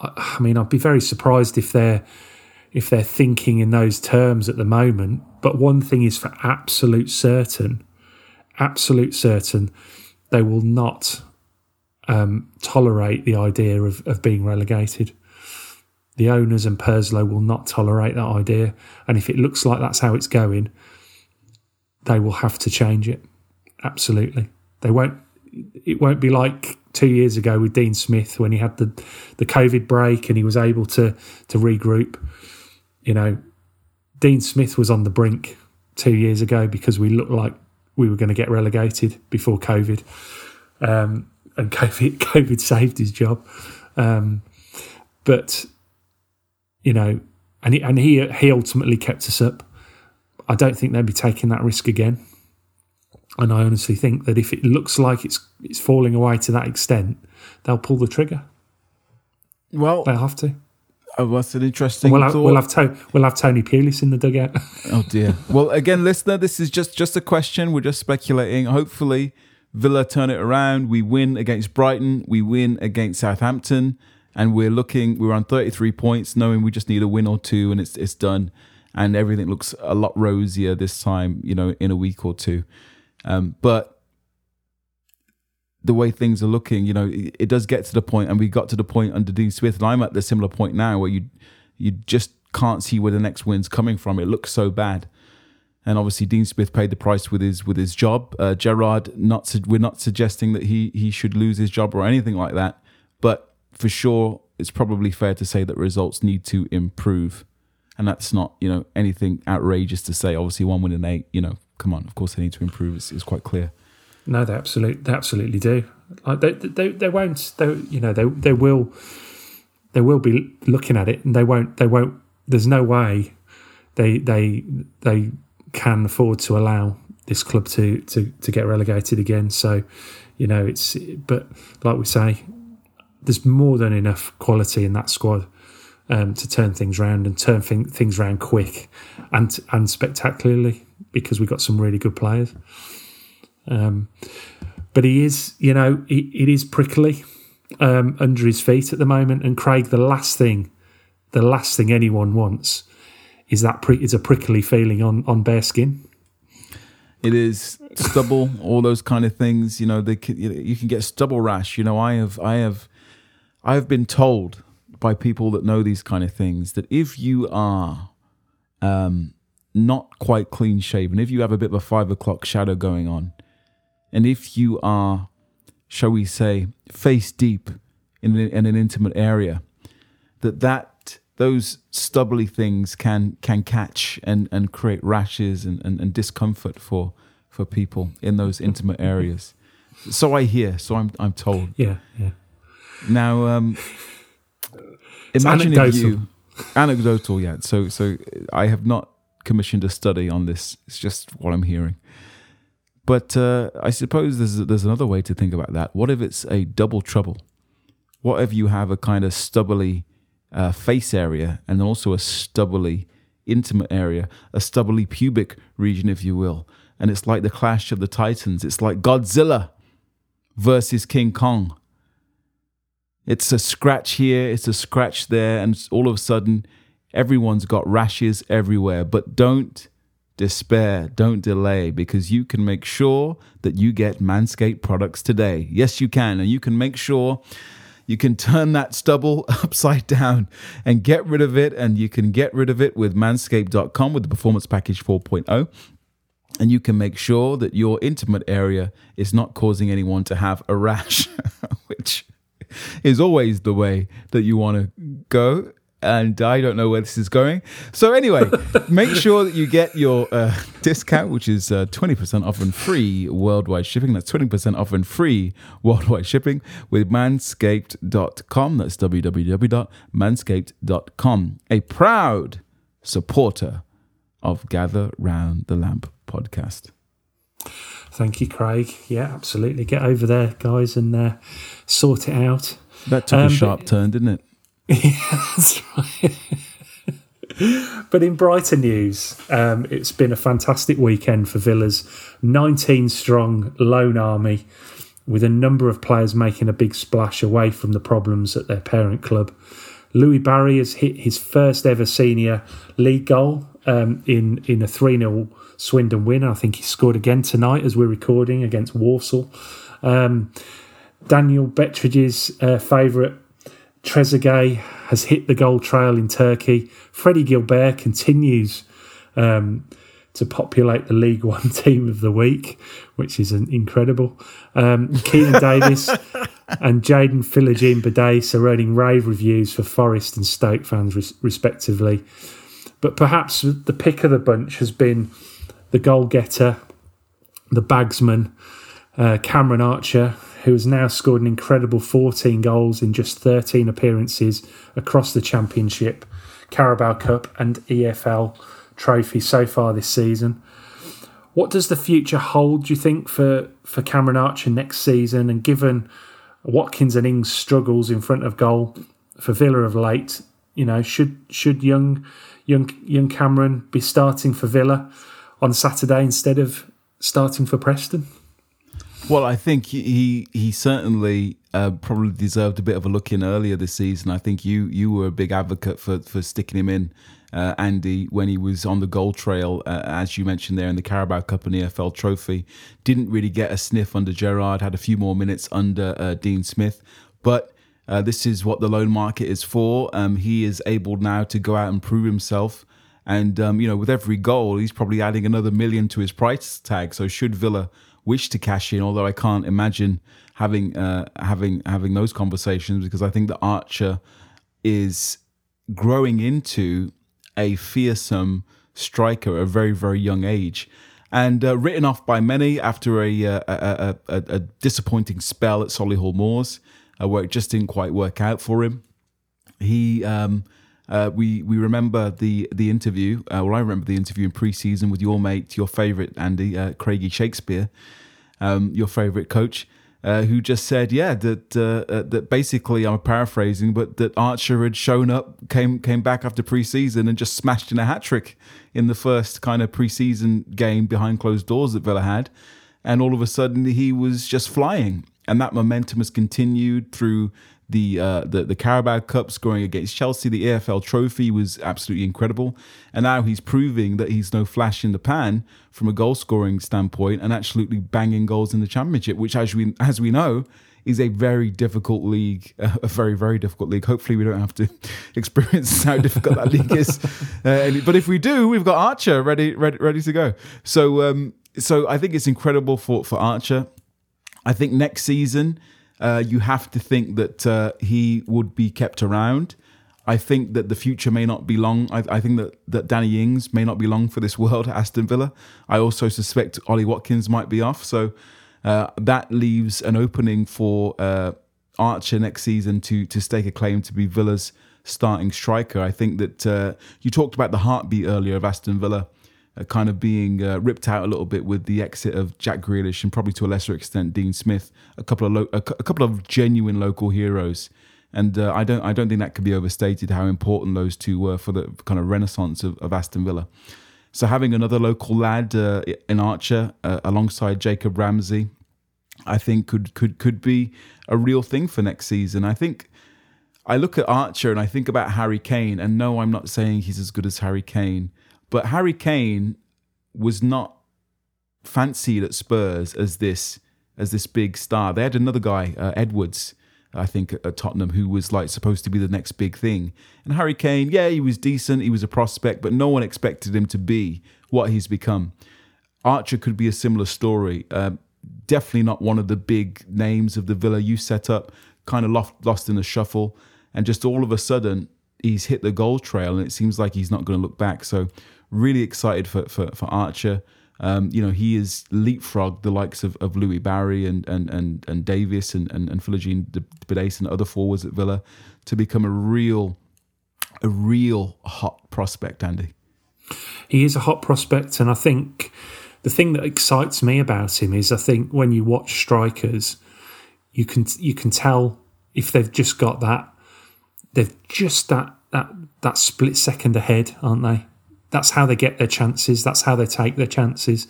I, I mean, I'd be very surprised if they're if they're thinking in those terms at the moment. But one thing is for absolute certain, absolute certain, they will not um, tolerate the idea of, of being relegated. The owners and Purslow will not tolerate that idea. And if it looks like that's how it's going, they will have to change it. absolutely. They won't. It won't be like two years ago with Dean Smith when he had the the COVID break and he was able to to regroup. You know, Dean Smith was on the brink two years ago because we looked like we were going to get relegated before COVID, um, and COVID COVID saved his job. Um, but you know, and he, and he he ultimately kept us up. I don't think they'd be taking that risk again. And I honestly think that if it looks like it's it's falling away to that extent, they'll pull the trigger. Well, They'll have to. oh, that's an interesting We'll have, thought. we'll have, to, we'll have Tony Pulis in the dugout. Oh dear. Well, again, listener, this is just just a question. We're just speculating. Hopefully, Villa turn it around. We win against Brighton. We win against Southampton, and we're looking. We're on thirty three points, knowing we just need a win or two, and it's it's done. And everything looks a lot rosier this time. You know, in a week or two. Um, but the way things are looking, you know, it, it does get to the point, and we got to the point under Dean Smith, and I'm at the similar point now where you you just can't see where the next win's coming from. It looks so bad, and obviously Dean Smith paid the price with his with his job. Uh, Gerrard, not we're not suggesting that he he should lose his job or anything like that, for sure, it's probably fair to say that results need to improve, and that's not you know anything outrageous to say. Obviously, one win in eight, you know, come on, of course they need to improve. It's, it's quite clear. No, they absolutely, they absolutely do. Like they, they, they won't. They, you know, they, they will, they will be looking at it, and they won't. They won't. There's no way they, they, they can afford to allow this club to, to, to get relegated again. So, you know, it's. But like we say, there's more than enough quality in that squad um, to turn things around and turn thing, things around quick and and spectacularly because we've got some really good players. Um, but he is, you know, it, it is prickly um, under his feet at the moment. And Craig, the last thing, the last thing anyone wants is that pri- is a prickly feeling on on bare skin. It is stubble, all those kind of things. You know, they you can get stubble rash. You know, I have, I have, I have been told by people that know these kind of things that if you are um, not quite clean shaven, if you have a bit of a five o'clock shadow going on, and if you are, shall we say, face deep in, an- in an intimate area, that that those stubbly things can can catch and, and create rashes and, and, and discomfort for for people in those intimate areas. So I hear, so I'm I'm told. Yeah, yeah. Now, um, imagine if anecdotal. you anecdotal, yeah. So, so I have not commissioned a study on this. It's just what I'm hearing. But uh, I suppose there's there's another way to think about that. What if it's a double trouble? What if you have a kind of stubbly uh, face area and also a stubbly intimate area, a stubbly pubic region, if you will, and it's like the clash of the titans. It's like Godzilla versus King Kong. It's a scratch here, it's a scratch there, and all of a sudden, everyone's got rashes everywhere. But don't despair, don't delay, because you can make sure that you get Manscaped products today. Yes, you can, and you can make sure you can turn that stubble upside down and get rid of it, and you can get rid of it with manscaped.com with the Performance Package 4.0 and you can make sure that your intimate area is not causing anyone to have a rash, which is always the way that you want to go. And I don't know where this is going. So, anyway, make sure that you get your uh, discount, which is uh, 20% off and free worldwide shipping. That's 20% off and free worldwide shipping with manscaped.com. That's www.manscaped.com. A proud supporter of Gather Round the Lamp podcast. Thank you, Craig. Yeah, absolutely. Get over there, guys, and uh, sort it out. That took Um, a but- sharp turn, didn't it? Yeah, that's right. but in brighter news, um, it's been a fantastic weekend for Villa's 19 strong loan army, with a number of players making a big splash away from the problems at their parent club. Louie Barry has hit his first ever senior league goal um, in in a 3 0 Swindon win. I think he scored again tonight as we're recording against Walsall. Um, Daniel Bettridge's uh, favourite Trezeguet has hit the goal trail in Turkey. Freddie Gilbert continues um, to populate the League One team of the week, which is an incredible. Um, Keinan Davis and Jaden Philogene Bidace are earning rave reviews for Forest and Stoke fans, res- respectively. But perhaps the pick of the bunch has been the goal getter, the bagsman, uh, Cameron Archer, who has now scored an incredible 14 goals in just 13 appearances across the Championship, Carabao Cup, and EFL trophy so far this season. What does the future hold, do you think, for, for Cameron Archer next season? And given Watkins and Ings' struggles in front of goal for Villa of late, you know, should should young young young Cameron be starting for Villa on Saturday instead of starting for Preston? Well, I think he he certainly uh, probably deserved a bit of a look in earlier this season. I think you you were a big advocate for for sticking him in, uh, Andy, when he was on the goal trail, uh, as you mentioned there in the Carabao Cup and EFL Trophy. Didn't really get a sniff under Gerrard. Had a few more minutes under uh, Dean Smith, but. Uh, this is what the loan market is for. Um, he is able now to go out and prove himself. And, um, you know, with every goal, he's probably adding another million to his price tag. So, should Villa wish to cash in, although I can't imagine having uh, having having those conversations because I think that Archer is growing into a fearsome striker at a very very young age. And uh, written off by many after a, uh, a, a, a, disappointing spell at Solihull Moors, uh, where it just didn't quite work out for him. He um, uh, we we remember the the interview. Uh, well, I remember the interview in pre-season with your mate, your favourite Andy uh, Craigie Shakespeare, um, your favourite coach, uh, who just said, yeah, that uh, uh, that basically I'm paraphrasing, but that Archer had shown up, came came back after pre-season and just smashed in a hat trick in the first kind of pre-season game behind closed doors that Villa had, and all of a sudden he was just flying, and that momentum has continued through the, uh, the the Carabao Cup scoring against Chelsea, the EFL Trophy was absolutely incredible, and now he's proving that he's no flash in the pan from a goal scoring standpoint, and absolutely banging goals in the Championship, which as we as we know is a very difficult league, a very very difficult league. Hopefully, we don't have to experience how difficult that league is, uh, but if we do, we've got Archer ready ready ready to go. So um, so I think it's incredible for for Archer. I think next season uh, you have to think that uh, he would be kept around. I think that the future may not be long. I, I, think that, that Danny Ings may not be long for this world at Aston Villa. I also suspect Ollie Watkins might be off. So uh, that leaves an opening for uh, Archer next season to to stake a claim to be Villa's starting striker. I think that uh, you talked about the heartbeat earlier of Aston Villa kind of being uh, ripped out a little bit with the exit of Jack Grealish and probably to a lesser extent Dean Smith, a couple of lo- a, a, couple of genuine local heroes. And uh, I don't I don't think that could be overstated how important those two were for the kind of renaissance of, of Aston Villa. So having another local lad uh, in Archer uh, alongside Jacob Ramsey, I think could could could be a real thing for next season. I think I look at Archer and I think about Harry Kane, and no, I'm not saying he's as good as Harry Kane, but Harry Kane was not fancied at Spurs as this as this big star. They had another guy, uh, Edwards, I think, at Tottenham, who was like supposed to be the next big thing. And Harry Kane, yeah, he was decent, he was a prospect, but no one expected him to be what he's become. Archer could be a similar story. Uh, definitely not one of the big names of the Villa you set up, kind of lost, lost in the shuffle. And just all of a sudden, he's hit the goal trail and it seems like he's not going to look back. So Really excited for for, for Archer. Um, you know, he is leapfrogged the likes of, of Louie Barry and and and, and Davis and and, and Philogene Bidace and other forwards at Villa to become a real a real hot prospect, Andy. He is a hot prospect, and I think the thing that excites me about him is I think when you watch strikers, you can you can tell if they've just got that they've just that that that split second ahead, aren't they? That's how they get their chances. That's how they take their chances.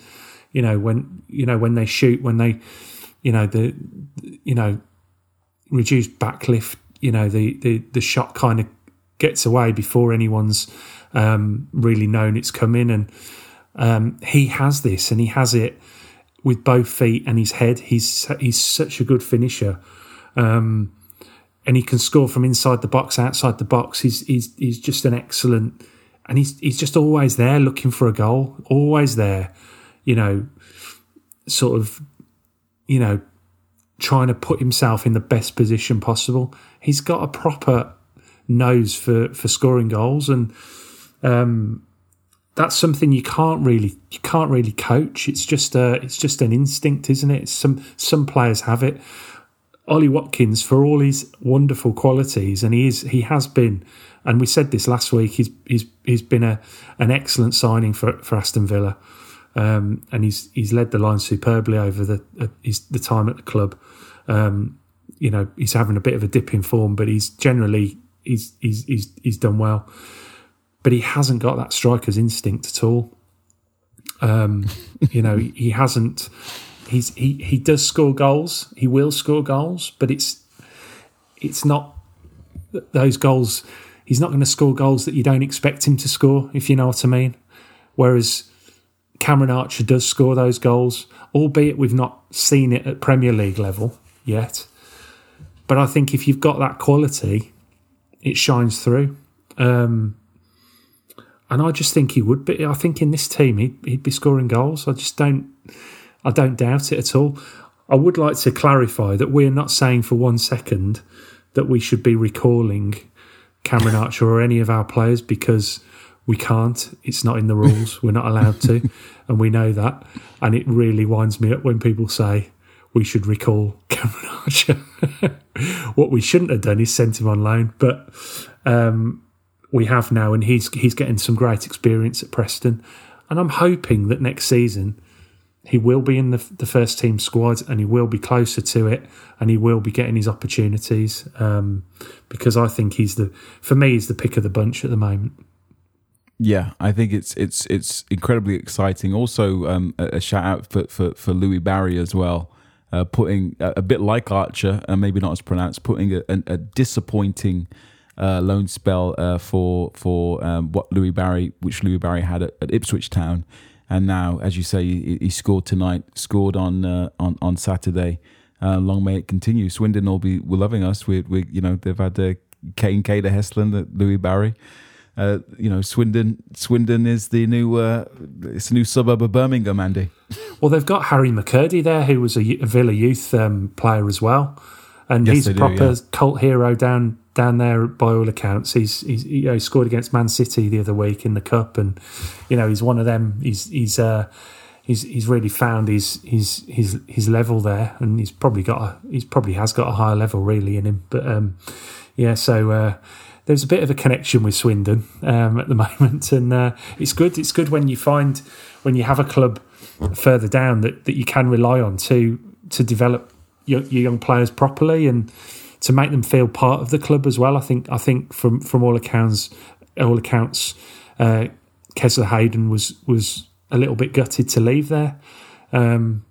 You know, when you know when they shoot, when they, you know, the, you know, reduced backlift. You know, the the the shot kind of gets away before anyone's um, really known it's coming, and um, he has this, and he has it with both feet and his head. He's he's such a good finisher. Um, and he can score from inside the box, outside the box. He's he's he's just an excellent and he's he's just always there looking for a goal, always there, you know, sort of, you know, trying to put himself in the best position possible. He's got a proper nose for for scoring goals, and um, that's something you can't really you can't really coach. It's just a it's just an instinct, isn't it? Some some players have it. Ollie Watkins, for all his wonderful qualities, and he is he has been, and we said this last week. He's he's he's been a an excellent signing for for Aston Villa, um, and he's he's led the line superbly over the uh, his, the time at the club. Um, you know, he's having a bit of a dip in form, but he's generally he's he's he's he's done well. But he hasn't got that striker's instinct at all. Um, you know, he, he hasn't he's he he does score goals. He will score goals, but it's it's not those goals. He's not going to score goals that you don't expect him to score, if you know what I mean. Whereas Cameron Archer does score those goals, albeit we've not seen it at Premier League level yet. But I think if you've got that quality, it shines through. Um, and I just think he would be. I think in this team he'd, he'd be scoring goals. I just don't. I don't doubt it at all. I would like to clarify that we're not saying for one second that we should be recalling Cameron Archer or any of our players because we can't. It's not in the rules. We're not allowed to. And we know that. And it really winds me up when people say we should recall Cameron Archer. what we shouldn't have done is sent him on loan. But um, we have now, and he's he's getting some great experience at Preston. And I'm hoping that next season he will be in the, the first team squad and he will be closer to it and he will be getting his opportunities um, because I think he's the for me he's the pick of the bunch at the moment. Yeah, I think it's it's it's incredibly exciting. Also, um, a, shout out for, for, for Louie Barry as well, uh, putting a, a, bit like Archer and maybe not as pronounced, putting a, a disappointing uh, loan spell uh, for for um, what Louie Barry, which Louie Barry had at, at Ipswich Town and now, as you say, he, he scored tonight, scored on uh, on on Saturday. Uh, long may it continue. Swindon will be loving us. We, we you know, they've had uh, Kane, Cater, Heslin, Louie Barry. Uh, you know, Swindon. Swindon is the new. Uh, it's a new suburb of Birmingham, Andy. Well, they've got Harry McKirdy there, who was a, a Villa youth um, player as well, and yes, he's a proper do, yeah. cult hero down down there by all accounts. He's, he's you know, he scored against Man City the other week in the cup, and you know he's one of them. He's he's uh, he's he's really found his his his his level there, and he's probably got a he's probably has got a higher level really in him. But um, yeah, so. Uh, there's a bit of a connection with Swindon um, at the moment, and uh, it's good. It's good when you find when you have a club further down that, that you can rely on to to develop your, your young players properly and to make them feel part of the club as well. I think I think from from all accounts, all accounts, uh, Kesler Hayden was was a little bit gutted to leave there, um,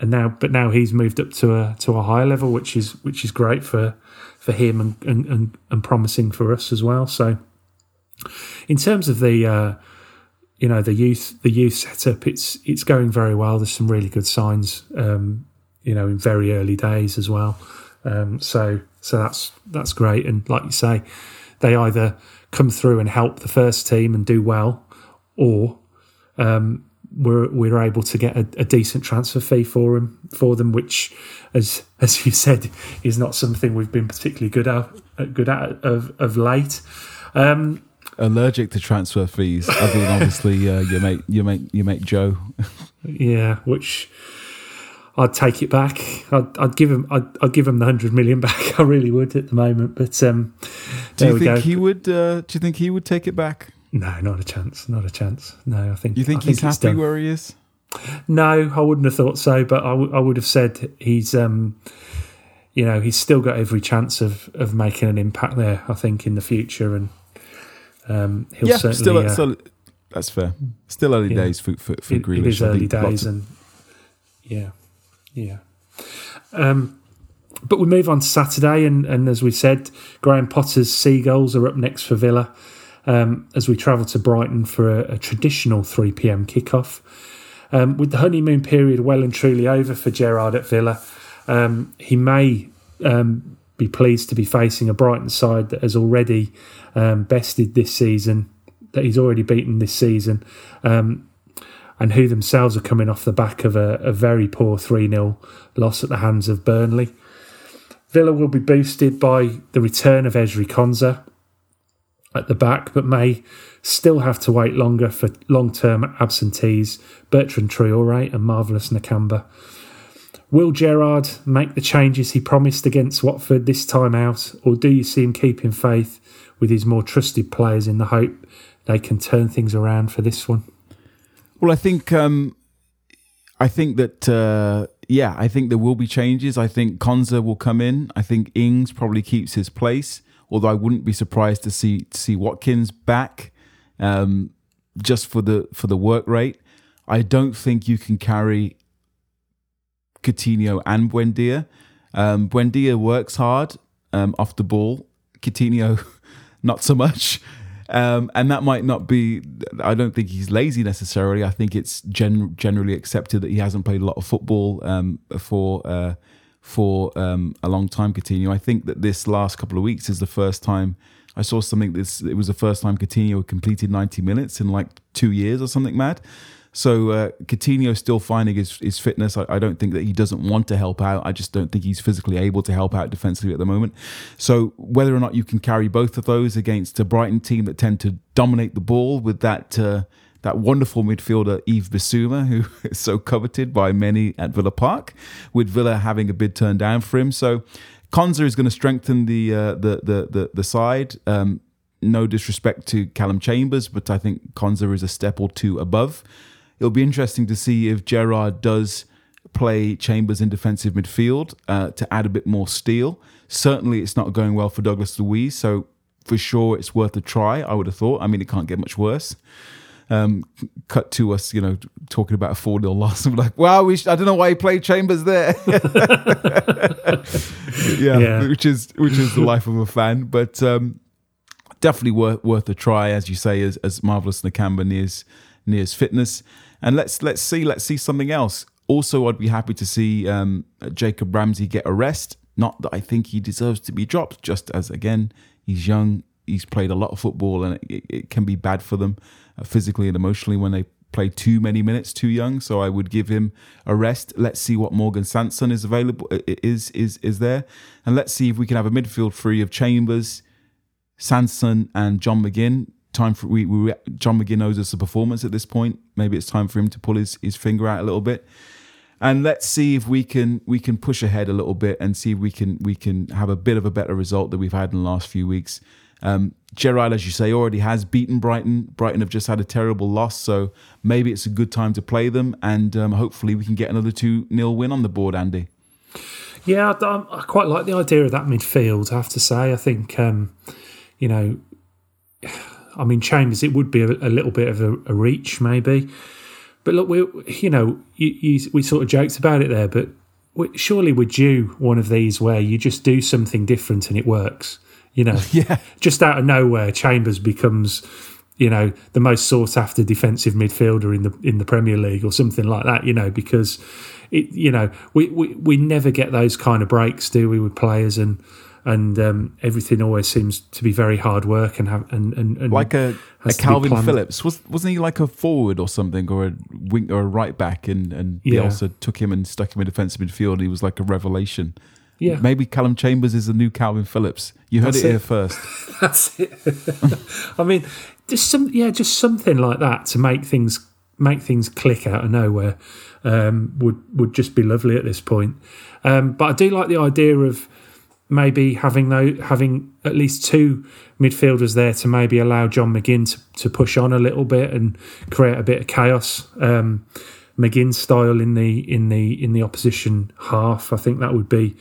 and now but now he's moved up to a to a higher level, which is which is great for for him and and, and, and promising for us as well. So, in terms of the uh, you know the youth the youth setup, it's it's going very well. There's some really good signs, um, you know, in very early days as well. Um, so so that's that's great. And like you say, they either come through and help the first team and do well, or um, we're we're able to get a, a, decent transfer fee for them for them, which, as as you said, is not something we've been particularly good at good at of of late. Um, Allergic to transfer fees, other than obviously uh, your mate your mate your mate Joe. yeah, which I'd take it back. I'd, I'd give him. I'd, I'd, give him the hundred million back. I really would at the moment. But um, do you think go. he would? Uh, do you think he would take it back? No, not a chance. Not a chance. No, I think. You think I he's happy done. where he is? No, I wouldn't have thought so. But I, w- I would have said he's. Um, you know, he's still got every chance of of making an impact there. I think in the future, and um, he'll yeah, certainly. Still, uh, still, that's fair. Still early yeah, days for for, for it, Grealish. It is early days, of, and yeah. Yeah. Um, but we move on to Saturday, and, and as we said, Graham Potter's Seagulls are up next for Villa um, as we travel to Brighton for a, a traditional 3 pm kickoff. Um, with the honeymoon period well and truly over for Gerrard at Villa, um, he may um, be pleased to be facing a Brighton side that has already um, bested this season that he's already beaten this season, and who themselves are coming off the back of a, a very poor 3 0 loss at the hands of Burnley. Villa will be boosted by the return of Ezri Konsa at the back, but may still have to wait longer for long term absentees Bertrand Traore and Marvelous Nakamba. Will Gerrard make the changes he promised against Watford this time out, or do you see him keeping faith with his more trusted players in the hope they can turn things around for this one? Well, I think um, I think that uh, yeah, I think there will be changes. I think Konsa will come in. I think Ings probably keeps his place. Although I wouldn't be surprised to see to see Watkins back, um, just for the for the work rate. I don't think you can carry Coutinho and Buendia. Um, Buendia works hard um, off the ball. Coutinho, not so much. Um, and that might not be. I don't think he's lazy necessarily. I think it's gen- generally accepted that he hasn't played a lot of football um, for uh, for um, a long time. Coutinho. I think that this last couple of weeks is the first time I saw something. This it was the first time Coutinho completed ninety minutes in like two years or something mad. So uh, Coutinho still finding his, his fitness. I, I, don't think that he doesn't want to help out. I just don't think he's physically able to help out defensively at the moment. So whether or not you can carry both of those against a Brighton team that tend to dominate the ball with that uh, that wonderful midfielder Yves Bissouma, who is so coveted by many at Villa Park, with Villa having a bid turned down for him. So Konsa is going to strengthen the uh, the, the, the the side. Um, no disrespect to Calum Chambers, but I think Konsa is a step or two above it'll be interesting to see if Gerrard does play Chambers in defensive midfield uh, to add a bit more steel. Certainly, it's not going well for Douglas Luiz, so for sure it's worth a try. I would have thought. I mean, it can't get much worse. Um, cut to us, you know, talking about a 4 0 loss. I'm like, wow, we sh- I don't know why he played Chambers there. yeah, yeah, which is which is the life of a fan. But um, definitely worth worth a try, as you say, as, as Marvelous Nakamba nears nears fitness and let's let's see let's see something else. Also, I'd be happy to see um, Jacob Ramsey get a rest. Not that I think he deserves to be dropped, just as again he's young, he's played a lot of football, and it, it can be bad for them uh, physically and emotionally when they play too many minutes too young. So I would give him a rest. Let's see what Morgan Sanson is available is is is there, and let's see if we can have a midfield free of Chambers, Sanson, and John McGinn time for we, we John McGinn owes us a performance at this point. Maybe it's time for him to pull his, his finger out a little bit. And let's see if we can we can push ahead a little bit and see if we can we can have a bit of a better result that we've had in the last few weeks. Um, Gerrard, as you say, already has beaten Brighton. Brighton have just had a terrible loss, so maybe it's a good time to play them, and um, hopefully we can get another two 0 win on the board, Andy. Yeah, I, I, quite like the idea of that midfield. I have to say, I think um, you know I mean, Chambers, it would be a, a little bit of a, a, reach, maybe. But look, we, you know, you, you, we sort of joked about it there, but we, surely we're due one of these where you just do something different and it works. You know, yeah. Just out of nowhere, Chambers becomes, you know, the most sought after defensive midfielder in the in the Premier League or something like that. You know, because it, you know, we we, we never get those kind of breaks, do we, with players and and um, everything always seems to be very hard work and have and, and, and like a, a Kalvin Phillips was wasn't he like a forward or something or a wing or a right back and and yeah. Bielsa took him and stuck him in defensive midfield. And he was like a revelation. Yeah, maybe Calum Chambers is the new Kalvin Phillips. You heard it, it, here first. That's it. I mean, just some yeah, just something like that to make things make things click out of nowhere um, would would just be lovely at this point. Um, but I do like the idea of maybe having though having at least two midfielders there to maybe allow John McGinn to, to push on a little bit and create a bit of chaos. Um, McGinn style in the in the in the opposition half. I think that would be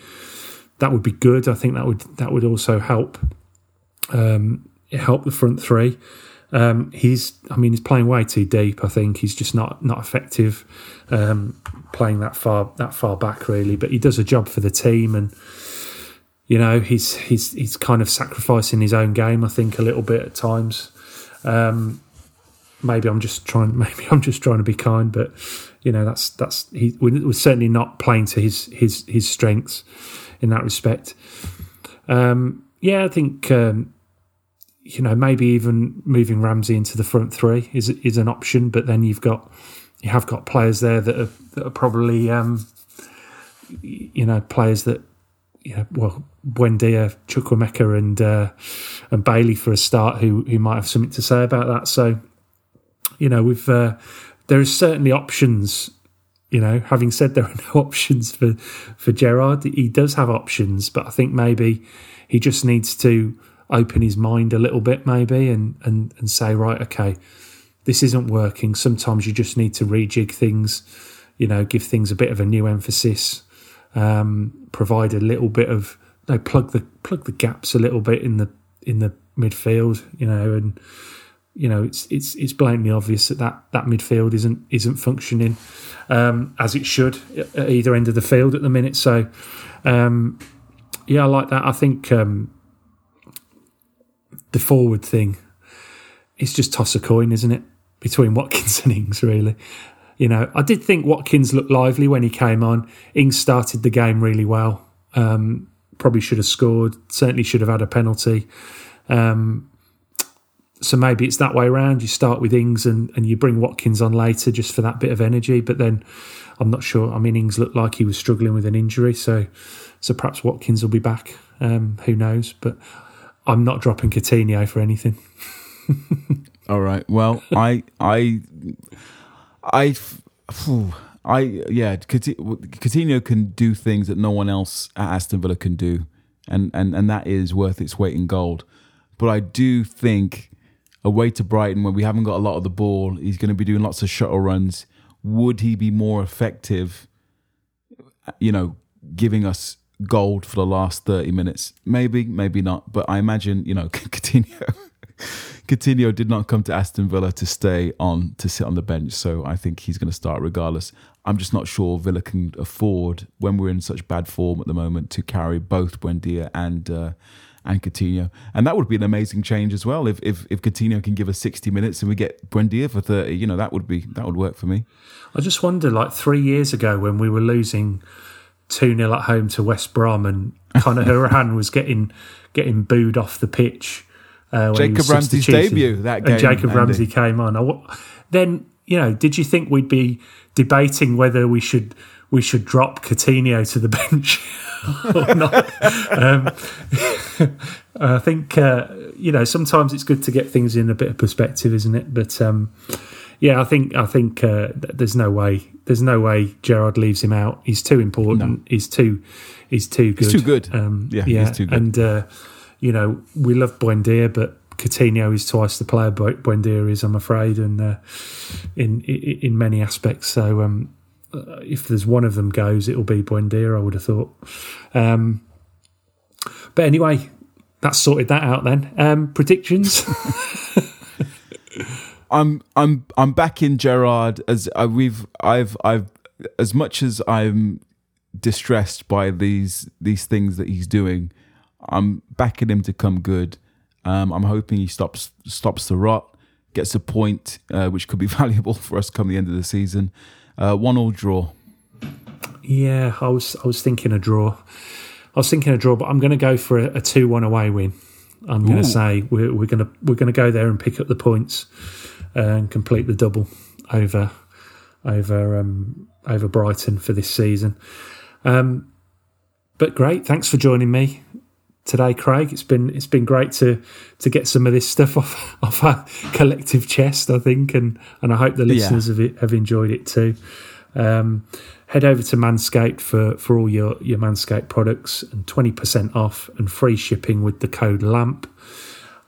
that would be good. I think that would that would also help um, help the front three. Um, he's I mean he's playing way too deep. I think he's just not not effective um, playing that far that far back really. But he does a job for the team and you know, he's he's he's kind of sacrificing his own game. I think a little bit at times. Um, maybe I'm just trying. Maybe I'm just trying to be kind, but you know, that's that's he was certainly not playing to his his his strengths in that respect. Um, yeah, I think um, you know, maybe even moving Ramsey into the front three is is an option. But then you've got you have got players there that are, that are probably um, you know players that know well Buendia, Chukwuemeka, and uh, and Bailey for a start who who might have something to say about that. So you know we've uh, there is certainly options. You know, having said there are no options for for Gerrard, he does have options, but I think maybe he just needs to open his mind a little bit, maybe, and and and say, right, okay, this isn't working. Sometimes you just need to rejig things. You know, give things a bit of a new emphasis. Um, provide a little bit of they plug the plug the gaps a little bit in the in the midfield. You know, and you know it's it's it's blatantly obvious that that, that midfield isn't isn't functioning um, as it should at either end of the field at the minute. So. Um, yeah, I like that. I think um, the forward thing, it's just toss a coin, isn't it? Between Watkins and Ings, really. You know, I did think Watkins looked lively when he came on. Ings started the game really well. Um, probably should have scored. Certainly should have had a penalty. Um, so maybe it's that way around. You start with Ings and, and you bring Watkins on later just for that bit of energy. But then I'm not sure. I mean, Ings looked like he was struggling with an injury, so so perhaps Watkins will be back. Um, who knows? But I'm not dropping Coutinho for anything. All right. Well, I, I, I, I, yeah. Coutinho can do things that no one else at Aston Villa can do, and and and that is worth its weight in gold. But I do think away to Brighton, when we haven't got a lot of the ball, he's going to be doing lots of shuttle runs. Would he be more effective? You know, giving us gold for the last 30 minutes. Maybe, maybe not. But I imagine, you know, Coutinho, Coutinho did not come to Aston Villa to stay on, to sit on the bench. So I think he's going to start regardless. I'm just not sure Villa can afford, when we're in such bad form at the moment, to carry both Buendia and. Uh, and Coutinho, and that would be an amazing change as well. If if if Coutinho can give us sixty minutes and we get Buendia for thirty, you know that would be that would work for me. I just wonder, like three years ago when we were losing 2 0 at home to West Brom, and Conor Hourihane was getting getting booed off the pitch. Uh, Jacob Ramsey's debut that game. And Jacob Andy. Ramsey came on. I, then, you know, did you think we'd be debating whether we should we should drop Coutinho to the bench or not? um, I think, uh, you know, sometimes it's good to get things in a bit of perspective, isn't it? But, um, yeah, I think I think uh, there's no way there's no way Gerrard leaves him out. He's too important. No. He's too he's too good. He's too good. Um, yeah, yeah, he's too good. And uh, you know we love Buendia, but Coutinho is twice the player Buendia is. I'm afraid, and uh, in, in, many aspects. So um, if there's one of them goes, it'll be Buendia. I would have thought. Um, but anyway, that's sorted that out. Then um, predictions. I'm I'm I'm back in Gerrard as uh, we've I've I've as much as I'm distressed by these these things that he's doing, I'm backing him to come good. Um, I'm hoping he stops stops the rot, gets a point, uh, which could be valuable for us come the end of the season. Uh, one all draw. Yeah, I was I was thinking a draw. I was thinking a draw, but I'm going to go for a, a two-one away win. I'm going to say we're, we're going to we're going to go there and pick up the points and complete the double over over um, over Brighton for this season. Um, but great, thanks for joining me today, Craig. It's been it's been great to to get some of this stuff off off our collective chest, I think, and and I hope the listeners yeah. have have enjoyed it too. Um, head over to Manscaped for for all your your Manscaped products and twenty percent off and free shipping with the code LAMP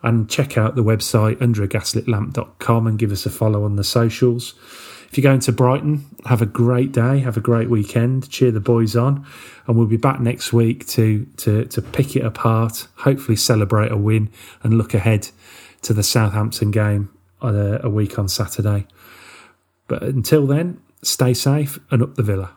and check out the website underagaslitlamp.com and give us a follow on the socials. If you're going to Brighton, have a great day, have a great weekend, cheer the boys on, and we'll be back next week to to to pick it apart, hopefully celebrate a win and look ahead to the Southampton game a, a week on Saturday. But until then, stay safe and up the villa.